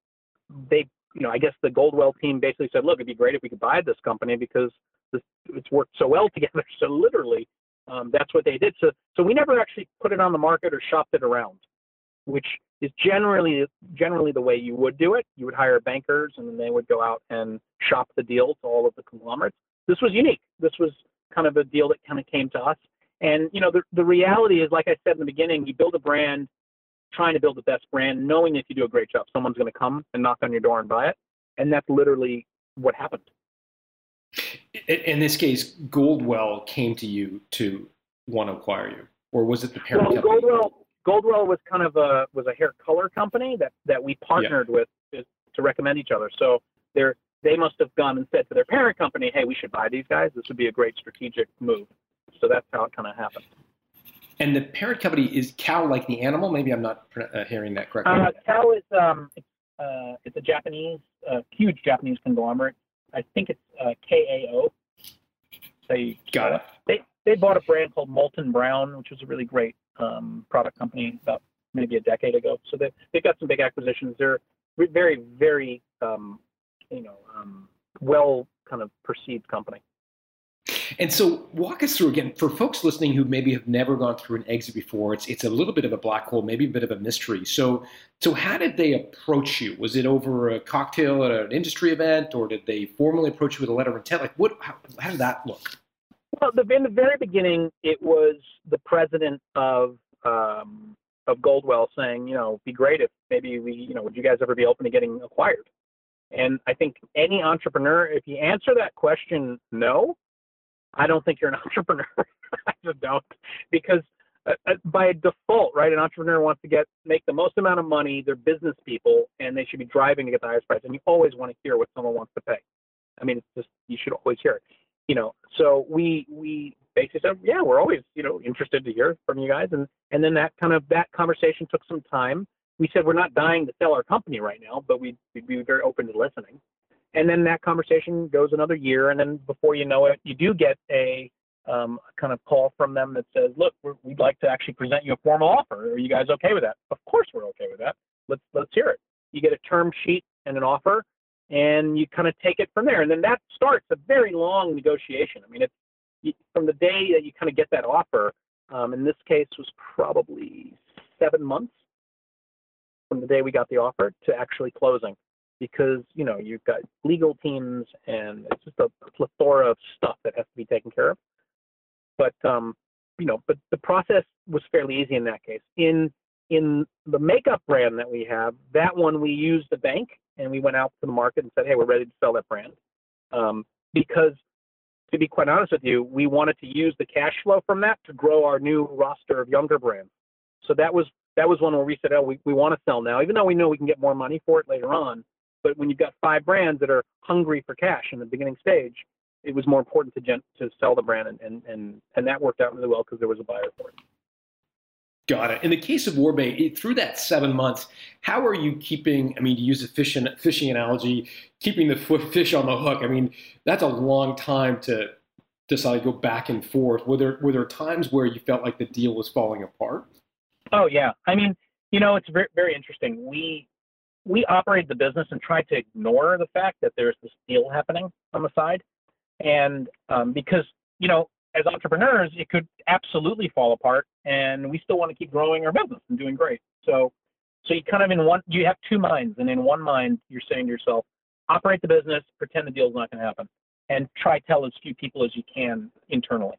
they you know, I guess the Goldwell team basically said, look, it'd be great if we could buy this company because this, it's worked so well together. So literally, um, that's what they did. So, so we never actually put it on the market or shopped it around, which is generally generally the way you would do it. You would hire bankers, and then they would go out and shop the deal to all of the conglomerates. This was unique. This was kind of a deal that kind of came to us. And you know, the the reality is, like I said in the beginning, you build a brand trying to build the best brand, knowing if you do a great job, someone's going to come and knock on your door and buy it. And that's literally what happened. In this case, Goldwell came to you to want to acquire you, or was it the parent well, company? Goldwell, Goldwell was kind of a was a hair color company that that we partnered yeah. with to, to recommend each other. So they're they must have gone and said to their parent company, "Hey, we should buy these guys. This would be a great strategic move." So that's how it kind of happened. And the parent company is Kao, like the animal. Maybe I'm not uh, hearing that correctly. Uh, Kao is um, it's, uh, it's a Japanese, uh, huge Japanese conglomerate. I think it's uh, KAO. They got it. They they bought a brand called Molton Brown, which was a really great um, product company about maybe a decade ago. So they they've got some big acquisitions. They're very very um, you know um, well kind of perceived company. And so, walk us through again for folks listening who maybe have never gone through an exit before. It's it's a little bit of a black hole, maybe a bit of a mystery. So, so how did they approach you? Was it over a cocktail at an industry event, or did they formally approach you with a letter of intent? Like, what? How, how did that look? Well, the, in the very beginning, it was the president of um, of Goldwell saying, you know, be great if maybe we, you know, would you guys ever be open to getting acquired? And I think any entrepreneur, if you answer that question no, I don't think you're an entrepreneur. I just don't, because uh, uh, by default, right, an entrepreneur wants to get make the most amount of money. They're business people, and they should be driving to get the highest price. And you always want to hear what someone wants to pay. I mean, it's just you should always hear it. You know, so we we basically said, yeah, we're always you know interested to hear from you guys, and and then that kind of that conversation took some time. We said we're not dying to sell our company right now, but we'd, we'd be very open to listening and then that conversation goes another year, and then before you know it, you do get a um, kind of call from them that says, "Look, we'd like to actually present you a formal offer. Are you guys okay with that?" Of course, we're okay with that. Let's let's hear it. You get a term sheet and an offer, and you kind of take it from there, and then that starts a very long negotiation. I mean, it's from the day that you kind of get that offer. Um, in this case, was probably seven months from the day we got the offer to actually closing because you know you've got legal teams and it's just a plethora of stuff that has to be taken care of. But um, you know, but the process was fairly easy in that case. In in the makeup brand that we have, that one we used the bank and we went out to the market and said, hey, we're ready to sell that brand. Um, because to be quite honest with you, we wanted to use the cash flow from that to grow our new roster of younger brands. So that was that was one where we said, oh, we, we want to sell now, even though we know we can get more money for it later on. But when you've got five brands that are hungry for cash in the beginning stage, it was more important to gen- to sell the brand, and and and, and that worked out really well because there was a buyer for it. Got it. In the case of Oribe, through that seven months, how are you keeping? I mean, to use a fishing fishing analogy, keeping the fish on the hook. I mean, that's a long time to decide to go back and forth. Were there were there times where you felt like the deal was falling apart? Oh yeah, I mean, you know, it's very very interesting. We we operate the business and try to ignore the fact that there's this deal happening on the side. And um, because, you know, as entrepreneurs, it could absolutely fall apart and we still want to keep growing our business and doing great. So, so you kind of in one, you have two minds. And in one mind, you're saying to yourself, operate the business, pretend the deal's not going to happen, and try tell as few people as you can internally.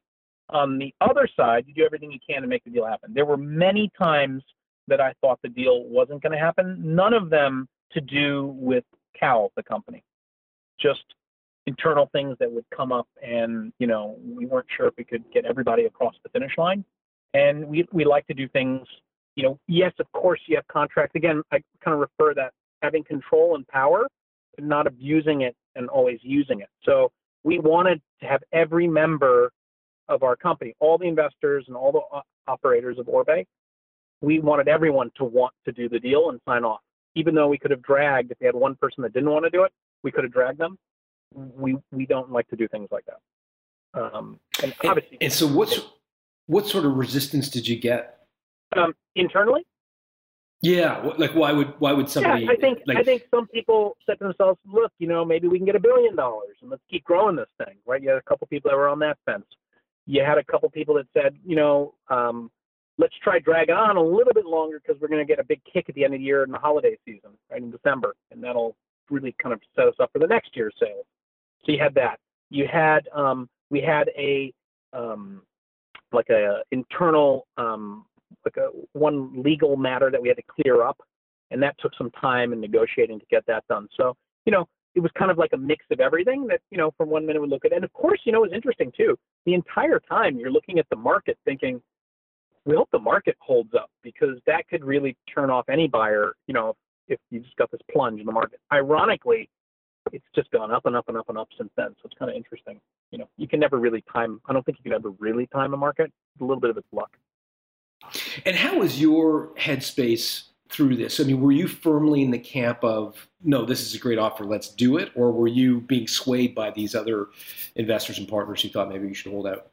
On the other side, you do everything you can to make the deal happen. There were many times that I thought the deal wasn't going to happen. None of them to do with Kao, the company, just internal things that would come up, and you know we weren't sure if we could get everybody across the finish line. And we we like to do things. You know, yes, of course you have contracts. Again, I kind of refer that having control and power not abusing it and always using it. So we wanted to have every member of our company, all the investors and all the uh, operators of Oribe, we wanted everyone to want to do the deal and sign off. Even though we could have dragged, if they had one person that didn't want to do it, we could have dragged them. We we don't like to do things like that. Um, and obviously, and, and so what's what sort of resistance did you get um, internally? Yeah, like why would why would somebody? Yeah, I think like, I think some people said to themselves, "Look, you know, maybe we can get a billion dollars and let's keep growing this thing." Right? You had a couple people that were on that fence. You had a couple people that said, you know, um, let's try drag it on a little bit longer because we're going to get a big kick at the end of the year in the holiday season, right in December, and that'll really kind of set us up for the next year's sales. So you had that. You had um, we had a um, like a internal um, like a one legal matter that we had to clear up, and that took some time and negotiating to get that done. So you know, it was kind of like a mix of everything that you know from one minute we look at, and of course, you know, it was interesting too. The entire time you're looking at the market, thinking, we hope the market holds up because that could really turn off any buyer. You know, if you just got this plunge in the market. Ironically, it's just gone up and up and up and up since then. So it's kind of interesting. You know, you can never really time. I don't think you can ever really time a market. It's a little bit of its luck. And how was your headspace through this? I mean, were you firmly in the camp of no, this is a great offer, let's do it, or were you being swayed by these other investors and partners who thought maybe you should hold out?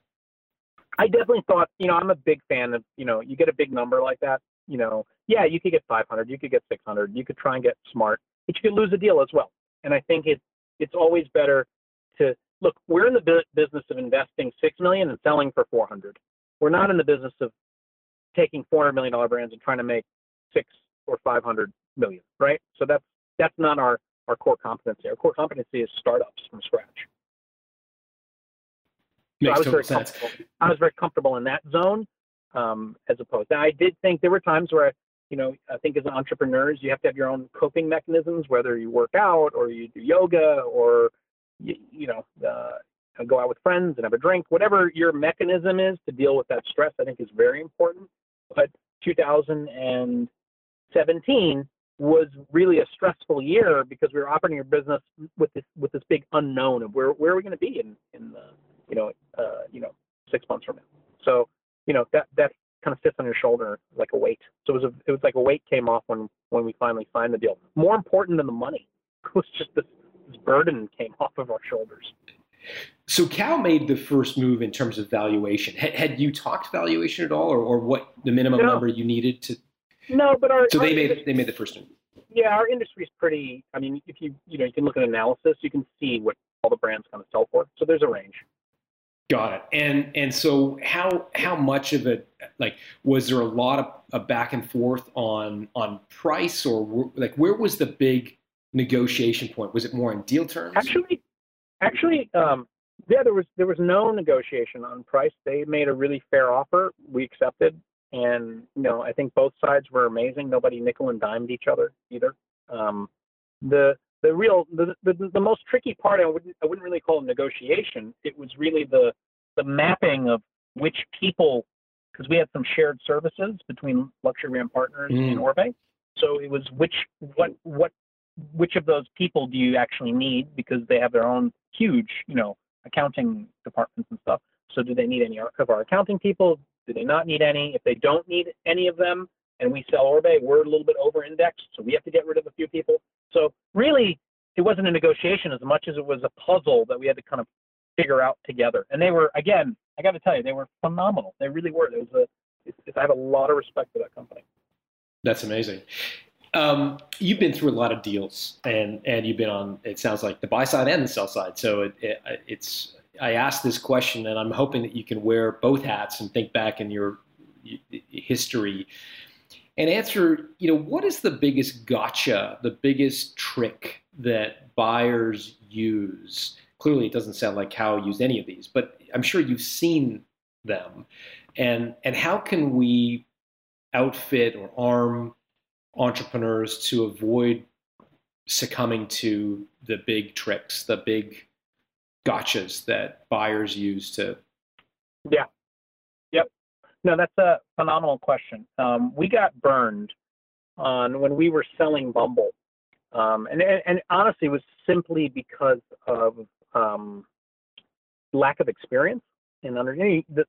I definitely thought, you know, I'm a big fan of, you know, you get a big number like that, you know, yeah, you could get 500, you could get 600, you could try and get smart, but you could lose a deal as well. And I think it it's always better to look. We're in the business of investing six million and selling for 400. We're not in the business of taking 400 million dollar brands and trying to make six or 500 million, right? So that's that's not our our core competency. Our core competency is startups from scratch. So I was very sense. comfortable. I was very comfortable in that zone, um, as opposed. Now I did think there were times where, you know, I think as entrepreneurs you have to have your own coping mechanisms, whether you work out or you do yoga or, you, you know, uh, go out with friends and have a drink. Whatever your mechanism is to deal with that stress, I think is very important. But 2017 was really a stressful year because we were operating our business with this with this big unknown of where where are we going to be in in the you know uh, you know six months from now. So you know that that kind of sits on your shoulder like a weight. So it was a, it was like a weight came off when when we finally signed the deal. More important than the money It was just this, this burden came off of our shoulders. So Kao made the first move in terms of valuation. Had, had you talked valuation at all, or, or what the minimum No. number you needed to? No, but our So our they made they made the first move. yeah, our industry is pretty. I mean, if you you know you can look at analysis, you can see what all the brands kind of sell for. So there's a range. Got it. And and so how how much of it like was there a lot of back and forth on on price or like where was the big negotiation point? Was it more in deal terms? Actually, actually, um, yeah, there was there was no negotiation on price. They made a really fair offer. We accepted, and you know, I think both sides were amazing. Nobody nickel and dimed each other either. Um, the the real the, the the most tricky part I wouldn't I wouldn't really call it negotiation. It was really the the mapping of which people because we had some shared services between luxury brand partners Mm. and Oribe. So it was which what what which of those people do you actually need because they have their own huge you know accounting departments and stuff. So do they need any of our accounting people? Do they not need any? If they don't need any of them, and we sell Oribe, we're a little bit over indexed, so we have to get rid of a few people. So really, it wasn't a negotiation as much as it was a puzzle that we had to kind of figure out together. And they were, again, I got to tell you, they were phenomenal. They really were. It was a, it's, I have a lot of respect for that company. That's amazing. Um, you've been through a lot of deals, and and you've been on. It sounds like the buy side and the sell side. So it, it, it's. I asked this question, and I'm hoping that you can wear both hats and think back in your history and answer. You know, what is the biggest gotcha, the biggest trick that buyers use? Clearly, it doesn't sound like Kao used any of these, but I'm sure you've seen them. And and how can we outfit or arm entrepreneurs to avoid succumbing to the big tricks, the big gotchas that buyers use to. Yeah. No, that's a phenomenal question. Um, we got burned on when we were selling Bumble. Um, and, and and honestly, it was simply because of um, lack of experience and under you, know,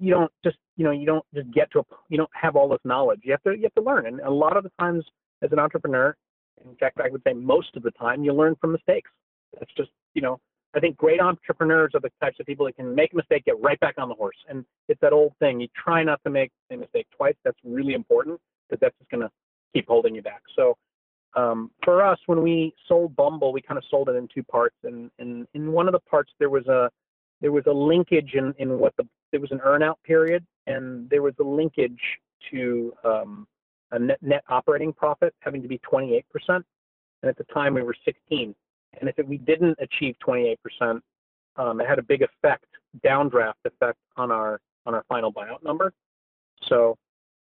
you don't just you know you don't just get to a you don't have all this knowledge. You have to you have to learn, and a lot of the times as an entrepreneur, in fact, I would say most of the time, you learn from mistakes. That's just you know I think great entrepreneurs are the types of people that can make a mistake, get right back on the horse. And it's that old thing. You try not to make a mistake twice. That's really important because that's just going to keep holding you back. So um, for us, when we sold Bumble, we kind of sold it in two parts. And, and in one of the parts, there was a there was a linkage in, in what the there was an earnout period, and there was a linkage to um, a net, net operating profit having to be 28%. And at the time, we were 16. And if it, we didn't achieve 28%, um, it had a big effect, downdraft effect on our on our final buyout number. So,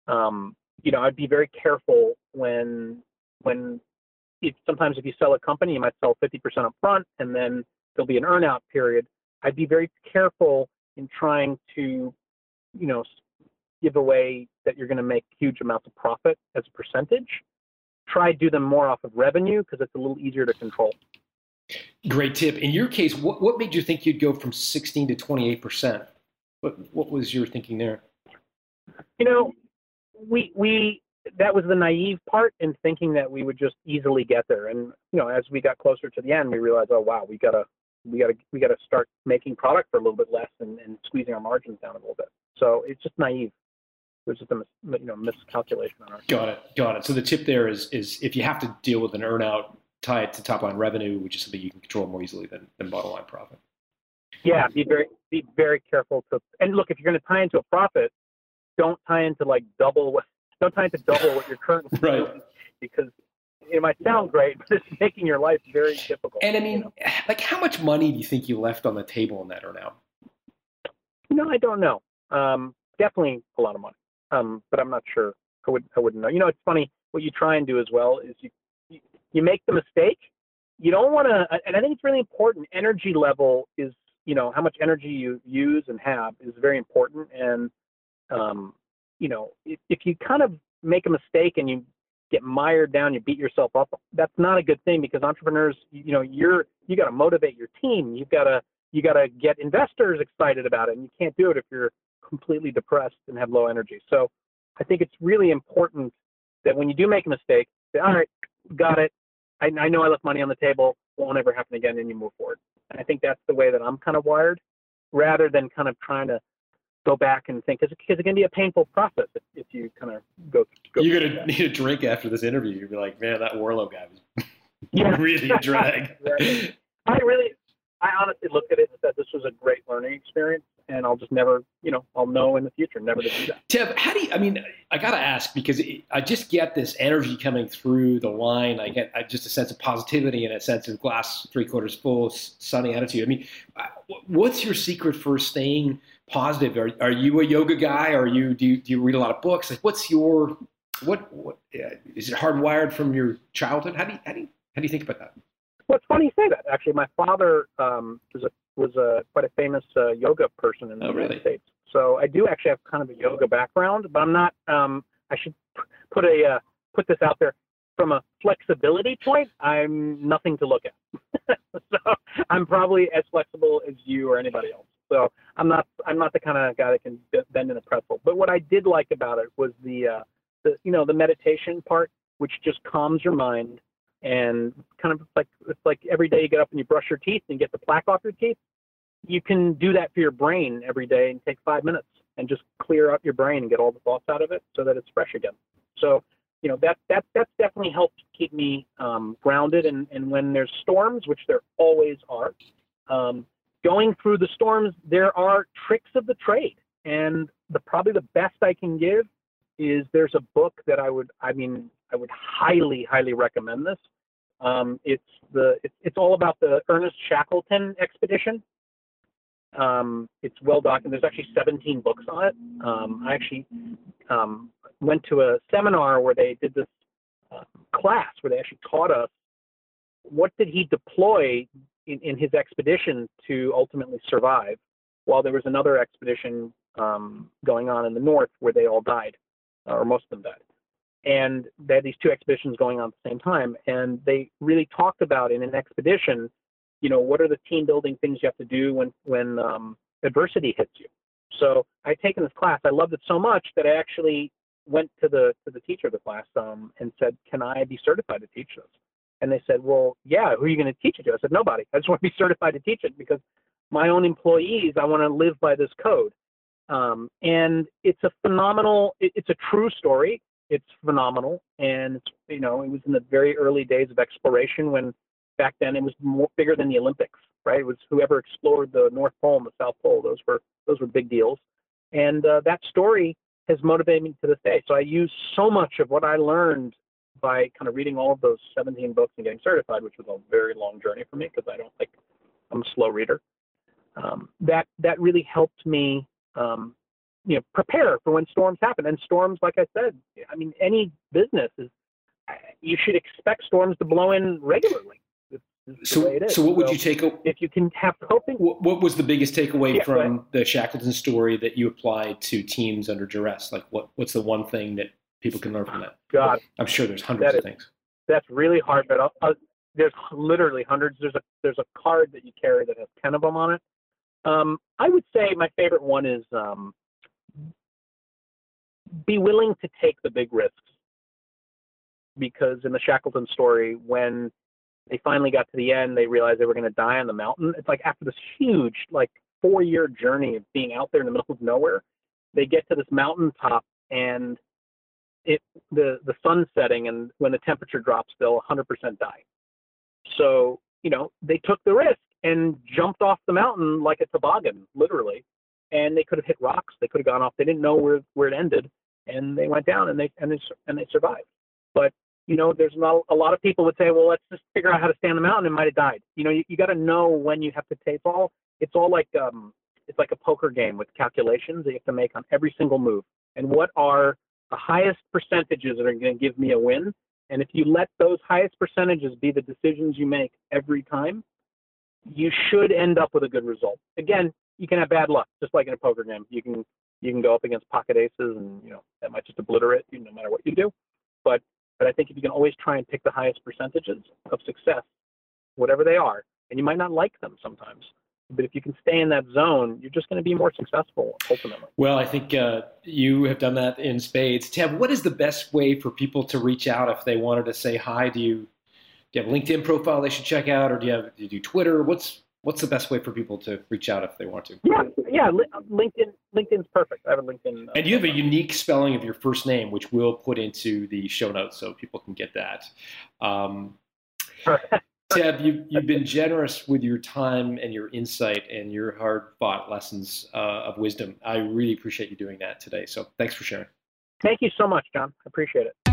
um, you know, I'd be very careful when when if, sometimes if you sell a company, you might sell 50% up front, and then there'll be an earnout period. I'd be very careful in trying to, you know, give away that you're going to make huge amounts of profit as a percentage. Try do them more off of revenue because it's a little easier to control. Great tip. In your case, what, what made you think you'd go from 16 to 28%? What, what was your thinking there? You know, we, we, that was the naive part in thinking that we would just easily get there. And, you know, as we got closer to the end, we realized, oh, wow, we gotta, we gotta, we gotta start making product for a little bit less and, and squeezing our margins down a little bit. So it's just naive. It was just a mis, you know miscalculation on our. Got it. Got it. So the tip there is is if you have to deal with an earnout tie it to top line revenue, which is something you can control more easily than, than bottom line profit. Yeah, be very be very careful to and look if you're going to tie into a profit, don't tie into like double what don't tie into double what you're currently right. doing because it might sound great, but it's making your life very difficult. And I mean, you know? like how much money do you think you left on the table in that or now? No, I don't know. Um, definitely a lot of money, um, but I'm not sure. I would I wouldn't know. You know, it's funny. What you try and do as well is you you make the mistake, you don't want to, and I think it's really important. Energy level is, you know, how much energy you use and have is very important. And, um, you know, if, if you kind of make a mistake and you get mired down, you beat yourself up, that's not a good thing because entrepreneurs, you know, you're, you got to motivate your team. You've got to, you got to get investors excited about it. And you can't do it if you're completely depressed and have low energy. So I think it's really important that when you do make a mistake, say, all right, got it. I, I know I left money on the table, won't ever happen again, and you move forward. And I think that's the way that I'm kind of wired, rather than kind of trying to go back and think, because it's going to be a painful process if, if you kind of go. go You're gonna need a drink after this interview. You'll be like, man, that Warlow guy was yeah. really a drag. I really, I honestly looked at it and said this was a great learning experience, and I'll just never, you know, I'll know in the future never to do that. Tim, how do you? I mean, I got to ask because I just get this energy coming through the line. I get just a sense of positivity and a sense of glass three quarters full, sunny attitude. I mean, what's your secret for staying positive? Are, are you a yoga guy? Are you do you, do you read a lot of books? Like, what's your what what uh, is it hardwired from your childhood? How do you how do you how do you think about that? Well, it's funny you say that. Actually, my father um, was a was a quite a famous uh, yoga person in the oh, United really? States. So I do actually have kind of a yoga background, but I'm not. Um, I should put a uh, put this out there from a flexibility point. I'm nothing to look at. so I'm probably as flexible as you or anybody else. So I'm not I'm not the kind of guy that can bend in a pretzel. But what I did like about it was the uh, the you know the meditation part, which just calms your mind and kind of like it's like every day you get up and you brush your teeth and get the plaque off your teeth. You can do that for your brain every day and take five minutes and just clear out your brain and get all the thoughts out of it so that it's fresh again. So, you know, that that that's definitely helped keep me um, grounded. And and when there's storms, which there always are, um, going through the storms, there are tricks of the trade. And the probably the best I can give is there's a book that I would I mean I would highly highly recommend this. Um, it's the it's, all about the Ernest Shackleton expedition. Um, it's well documented. There's actually 17 books on it. Um, I actually um, went to a seminar where they did this uh, class where they actually taught us what did he deploy in, in his expedition to ultimately survive, while there was another expedition um, going on in the north where they all died, or most of them died. And they had these two expeditions going on at the same time, and they really talked about in an expedition, you know, what are the team building things you have to do when when um, adversity hits you. So I'd taken this class. I loved it so much that I actually went to the to the teacher of the class um, and said, "Can I be certified to teach this?" And they said, "Well, yeah. Who are you going to teach it to?" I said, "Nobody. I just want to be certified to teach it because my own employees, I want to live by this code." Um, and it's a phenomenal. It, it's a true story. It's phenomenal, and it's you know it was in the very early days of exploration when back then it was more bigger than the Olympics, right? It was whoever explored the North Pole and the South Pole; those were those were big deals. And uh, that story has motivated me to this day. So I use so much of what I learned by kind of reading all of those 17 books and getting certified, which was a very long journey for me because I don't like I'm a slow reader. Um, that that really helped me, um, you know, prepare for when storms happen. And storms, like I said, I mean, any business is you should expect storms to blow in regularly. So, so what would so you take? If you can have coping. What, what was the biggest takeaway Yeah, from the Shackleton story that you applied to teams under duress? Like, what what's the one thing that people can learn from that? God, I'm sure there's hundreds That of is- things. that's really hard. But I'll, I'll, there's literally hundreds. There's a there's a card that you carry that has ten of them on it. Um, I would say my favorite one is um, be willing to take the big risks. Because in the Shackleton story, when they finally got to the end, they realized they were going to die on the mountain. It's like after this huge, like four year journey of being out there in the middle of nowhere, they get to this mountaintop and it the the sun's setting and when the temperature drops, they'll 100% die. So you know they took the risk and jumped off the mountain like a toboggan, literally. And they could have hit rocks. They could have gone off. They didn't know where where it ended, and they went down and they and they and they survived. But you know, there's not a lot of people would say, well, let's just figure out how to stand the mountain and might have died. You know, you, you got to know when you have to take all. It's all like um, it's like a poker game with calculations that you have to make on every single move. And what are the highest percentages that are going to give me a win? And if you let those highest percentages be the decisions you make every time, you should end up with a good result. Again, you can have bad luck, just like in a poker game. You can you can go up against pocket aces, and you know that might just obliterate you no matter what you do. But but I think if you can always try and pick the highest percentages of success, whatever they are, and you might not like them sometimes, but if you can stay in that zone, you're just going to be more successful ultimately. Well, I think uh, you have done that in spades. Tab, what is the best way for people to reach out if they wanted to say hi? Do you do you have a LinkedIn profile they should check out, or do you have do you do Twitter? What's what's the best way for people to reach out if they want to? Yeah, yeah. LinkedIn, LinkedIn's perfect. I have a LinkedIn. uh, And you have a unique spelling of your first name, which we'll put into the show notes so people can get that. Um, Tab, you, you've been generous with your time and your insight and your hard fought lessons uh, of wisdom. I really appreciate you doing that today. So thanks for sharing. Thank you so much, John. I appreciate it.